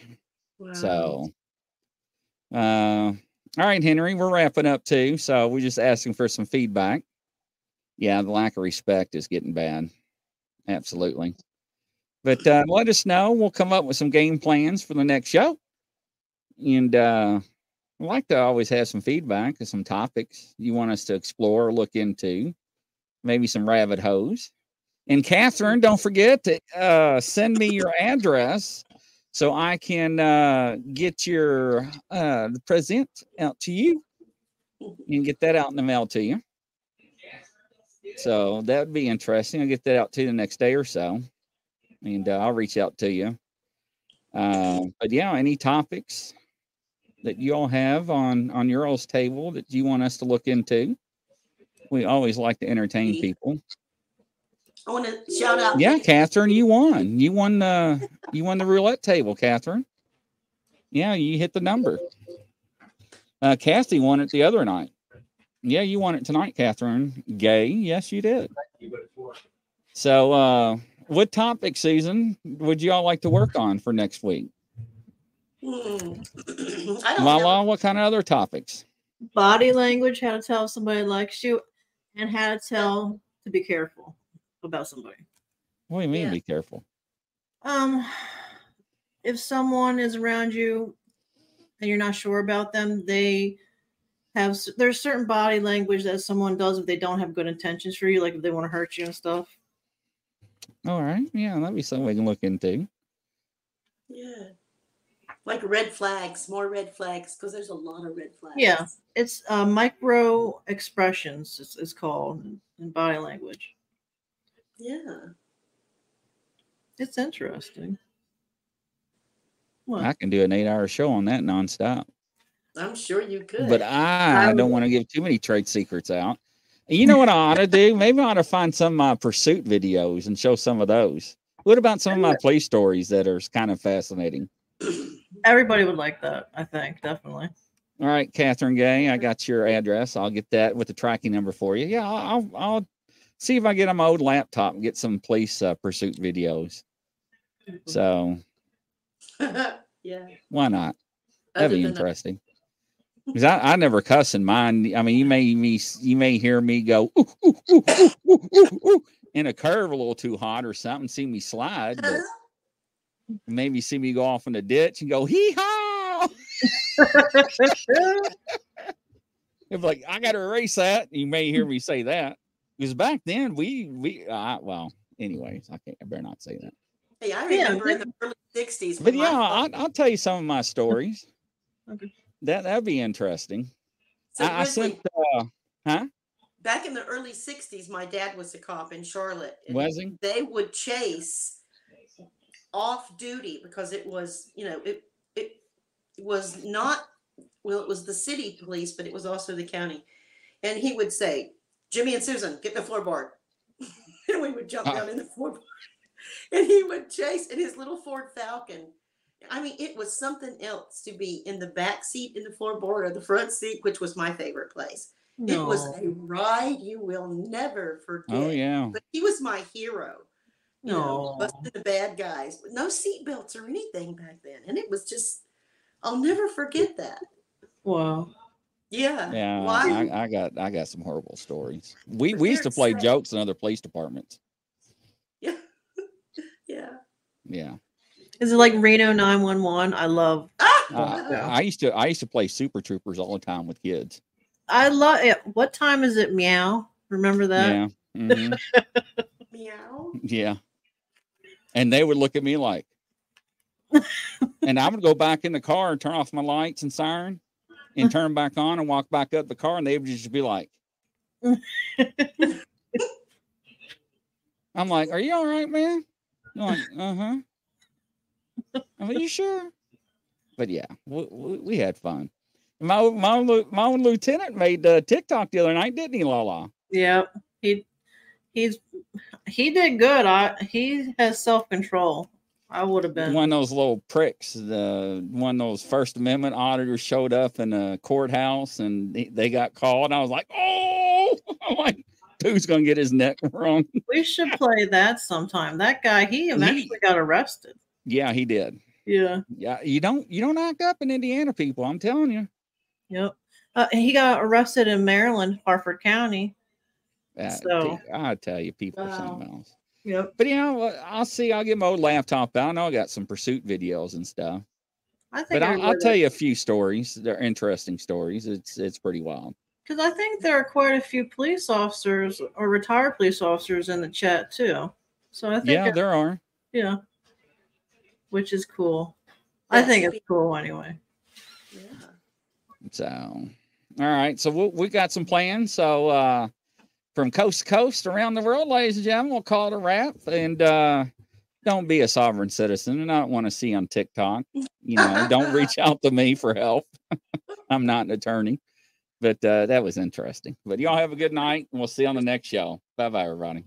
Wow. So, uh, all right, Henry, we're wrapping up too. So we're just asking for some feedback. Yeah, the lack of respect is getting bad. Absolutely. But uh, let us know. We'll come up with some game plans for the next show. And uh, I'd like to always have some feedback and some topics you want us to explore or look into. Maybe some rabbit holes. And Catherine, don't forget to uh, send me your address so I can uh, get your uh, the present out to you and get that out in the mail to you. So that would be interesting. I'll get that out to you the next day or so, and uh, I'll reach out to you. Uh, but yeah, any topics that you all have on on your all's table that you want us to look into? We always like to entertain people. I want to shout out. Yeah, Catherine, you won. You won the you won the roulette table, Catherine. Yeah, you hit the number. Uh, Kathy won it the other night. Yeah, you won it tonight, Catherine. Gay, yes, you did. So, uh, what topic season would you all like to work on for next week? Hmm. I don't Lala, what kind of other topics? Body language, how to tell if somebody likes you, and how to tell to be careful about somebody. What do you mean? Yeah. Be careful. Um, if someone is around you and you're not sure about them, they have there's certain body language that someone does if they don't have good intentions for you, like if they want to hurt you and stuff. All right. Yeah, that'd be something we can look into. Yeah. Like red flags, more red flags, because there's a lot of red flags. Yeah, it's uh, micro expressions. It's, it's called in- in body language. Yeah. It's interesting. What? I can do an eight hour show on that nonstop. I'm sure you could. But I, I don't want to give too many trade secrets out. You know what I ought to do? Maybe I ought to find some of my pursuit videos and show some of those. What about some of my police stories that are kind of fascinating? Everybody would like that. I think definitely. All right, Catherine Gay, I got your address. I'll get that with the tracking number for you. Yeah, I'll I'll, see if I get on my old laptop and get some police uh, pursuit videos. So yeah. why not? That'd be interesting. Because I, I never cuss in mine. I mean, you may me you may hear me go ooh, ooh, ooh, ooh, ooh, ooh, ooh, in a curve a little too hot or something. See me slide, but maybe see me go off in the ditch and go hee haw. If like I got to erase that, you may hear me say that because back then we we uh, well, anyways, I can't. I better not say that. Hey, I Yeah, remember in the early '60s. But yeah, I'll, I'll tell you some of my stories. Okay. That that'd be interesting. So I, I sent. Uh, huh? back in the early 60s my dad was a cop in charlotte Was he? they would chase off duty because it was you know it it was not well it was the city police but it was also the county and he would say jimmy and susan get the floorboard and we would jump Ah. down in the floorboard and he would chase in his little ford falcon i mean it was something else to be in the back seat in the floorboard or the front seat which was my favorite place it was a ride you will never forget. Oh yeah. But he was my hero. You know, No. busting the bad guys, no seatbelts or anything back then. And it was just, I'll never forget that. Wow. Yeah. Yeah, Why? I, I got I got some horrible stories. We we used to play sad. jokes in other police departments. Yeah. yeah. Yeah. Is it like Reno 911? I love Uh, I used to I used to play Super Troopers all the time with kids. I love it. What time is it? Meow. Remember that? Yeah. mhm, Meow. yeah. And they would look at me like, and I would go back in the car and turn off my lights and siren and turn back on and walk back up the car, and they would just be like, I'm like, "Are you all right, man?" They're like, "Uh huh." I'm like, "You sure?" But yeah, we, we, we had fun. My my lieu- my own lieutenant made uh, TikTok the other night, didn't he, Lala? Yeah. He he's he did good. I he has self control. I would have been. One of those little pricks. The one of those First Amendment auditors showed up in a courthouse, and they, they got called. I was like, "Oh!" I'm like, "Who's gonna get his neck wrong?" We should play that sometime. That guy, he eventually got arrested. Yeah, he did. Yeah. Yeah, you don't you don't act up in Indiana, people. I'm telling you. Yep. Uh, he got arrested in Maryland, Harford County. Uh, So- I tell you, people are something else. Yep. But you know, I'll see. I'll get my old laptop out. I know I got some pursuit videos and stuff. I think But I'll, I'll tell you a few stories. They're interesting stories. It's it's pretty wild. because I think there are quite a few police officers or retired police officers in the chat too. So I think Yeah, there are. yeah, which is cool. I think it's cool anyway. Yeah. So, all right. So we, we got some plans. So, uh, from coast to coast around the world, ladies and gentlemen, we'll call it a wrap. And uh, don't be a sovereign citizen. And I don't want to see on TikTok. You know, don't reach out to me for help. I'm not an attorney, but uh, that was interesting. But y'all have a good night, and we'll see you on the next show. Bye bye, everybody.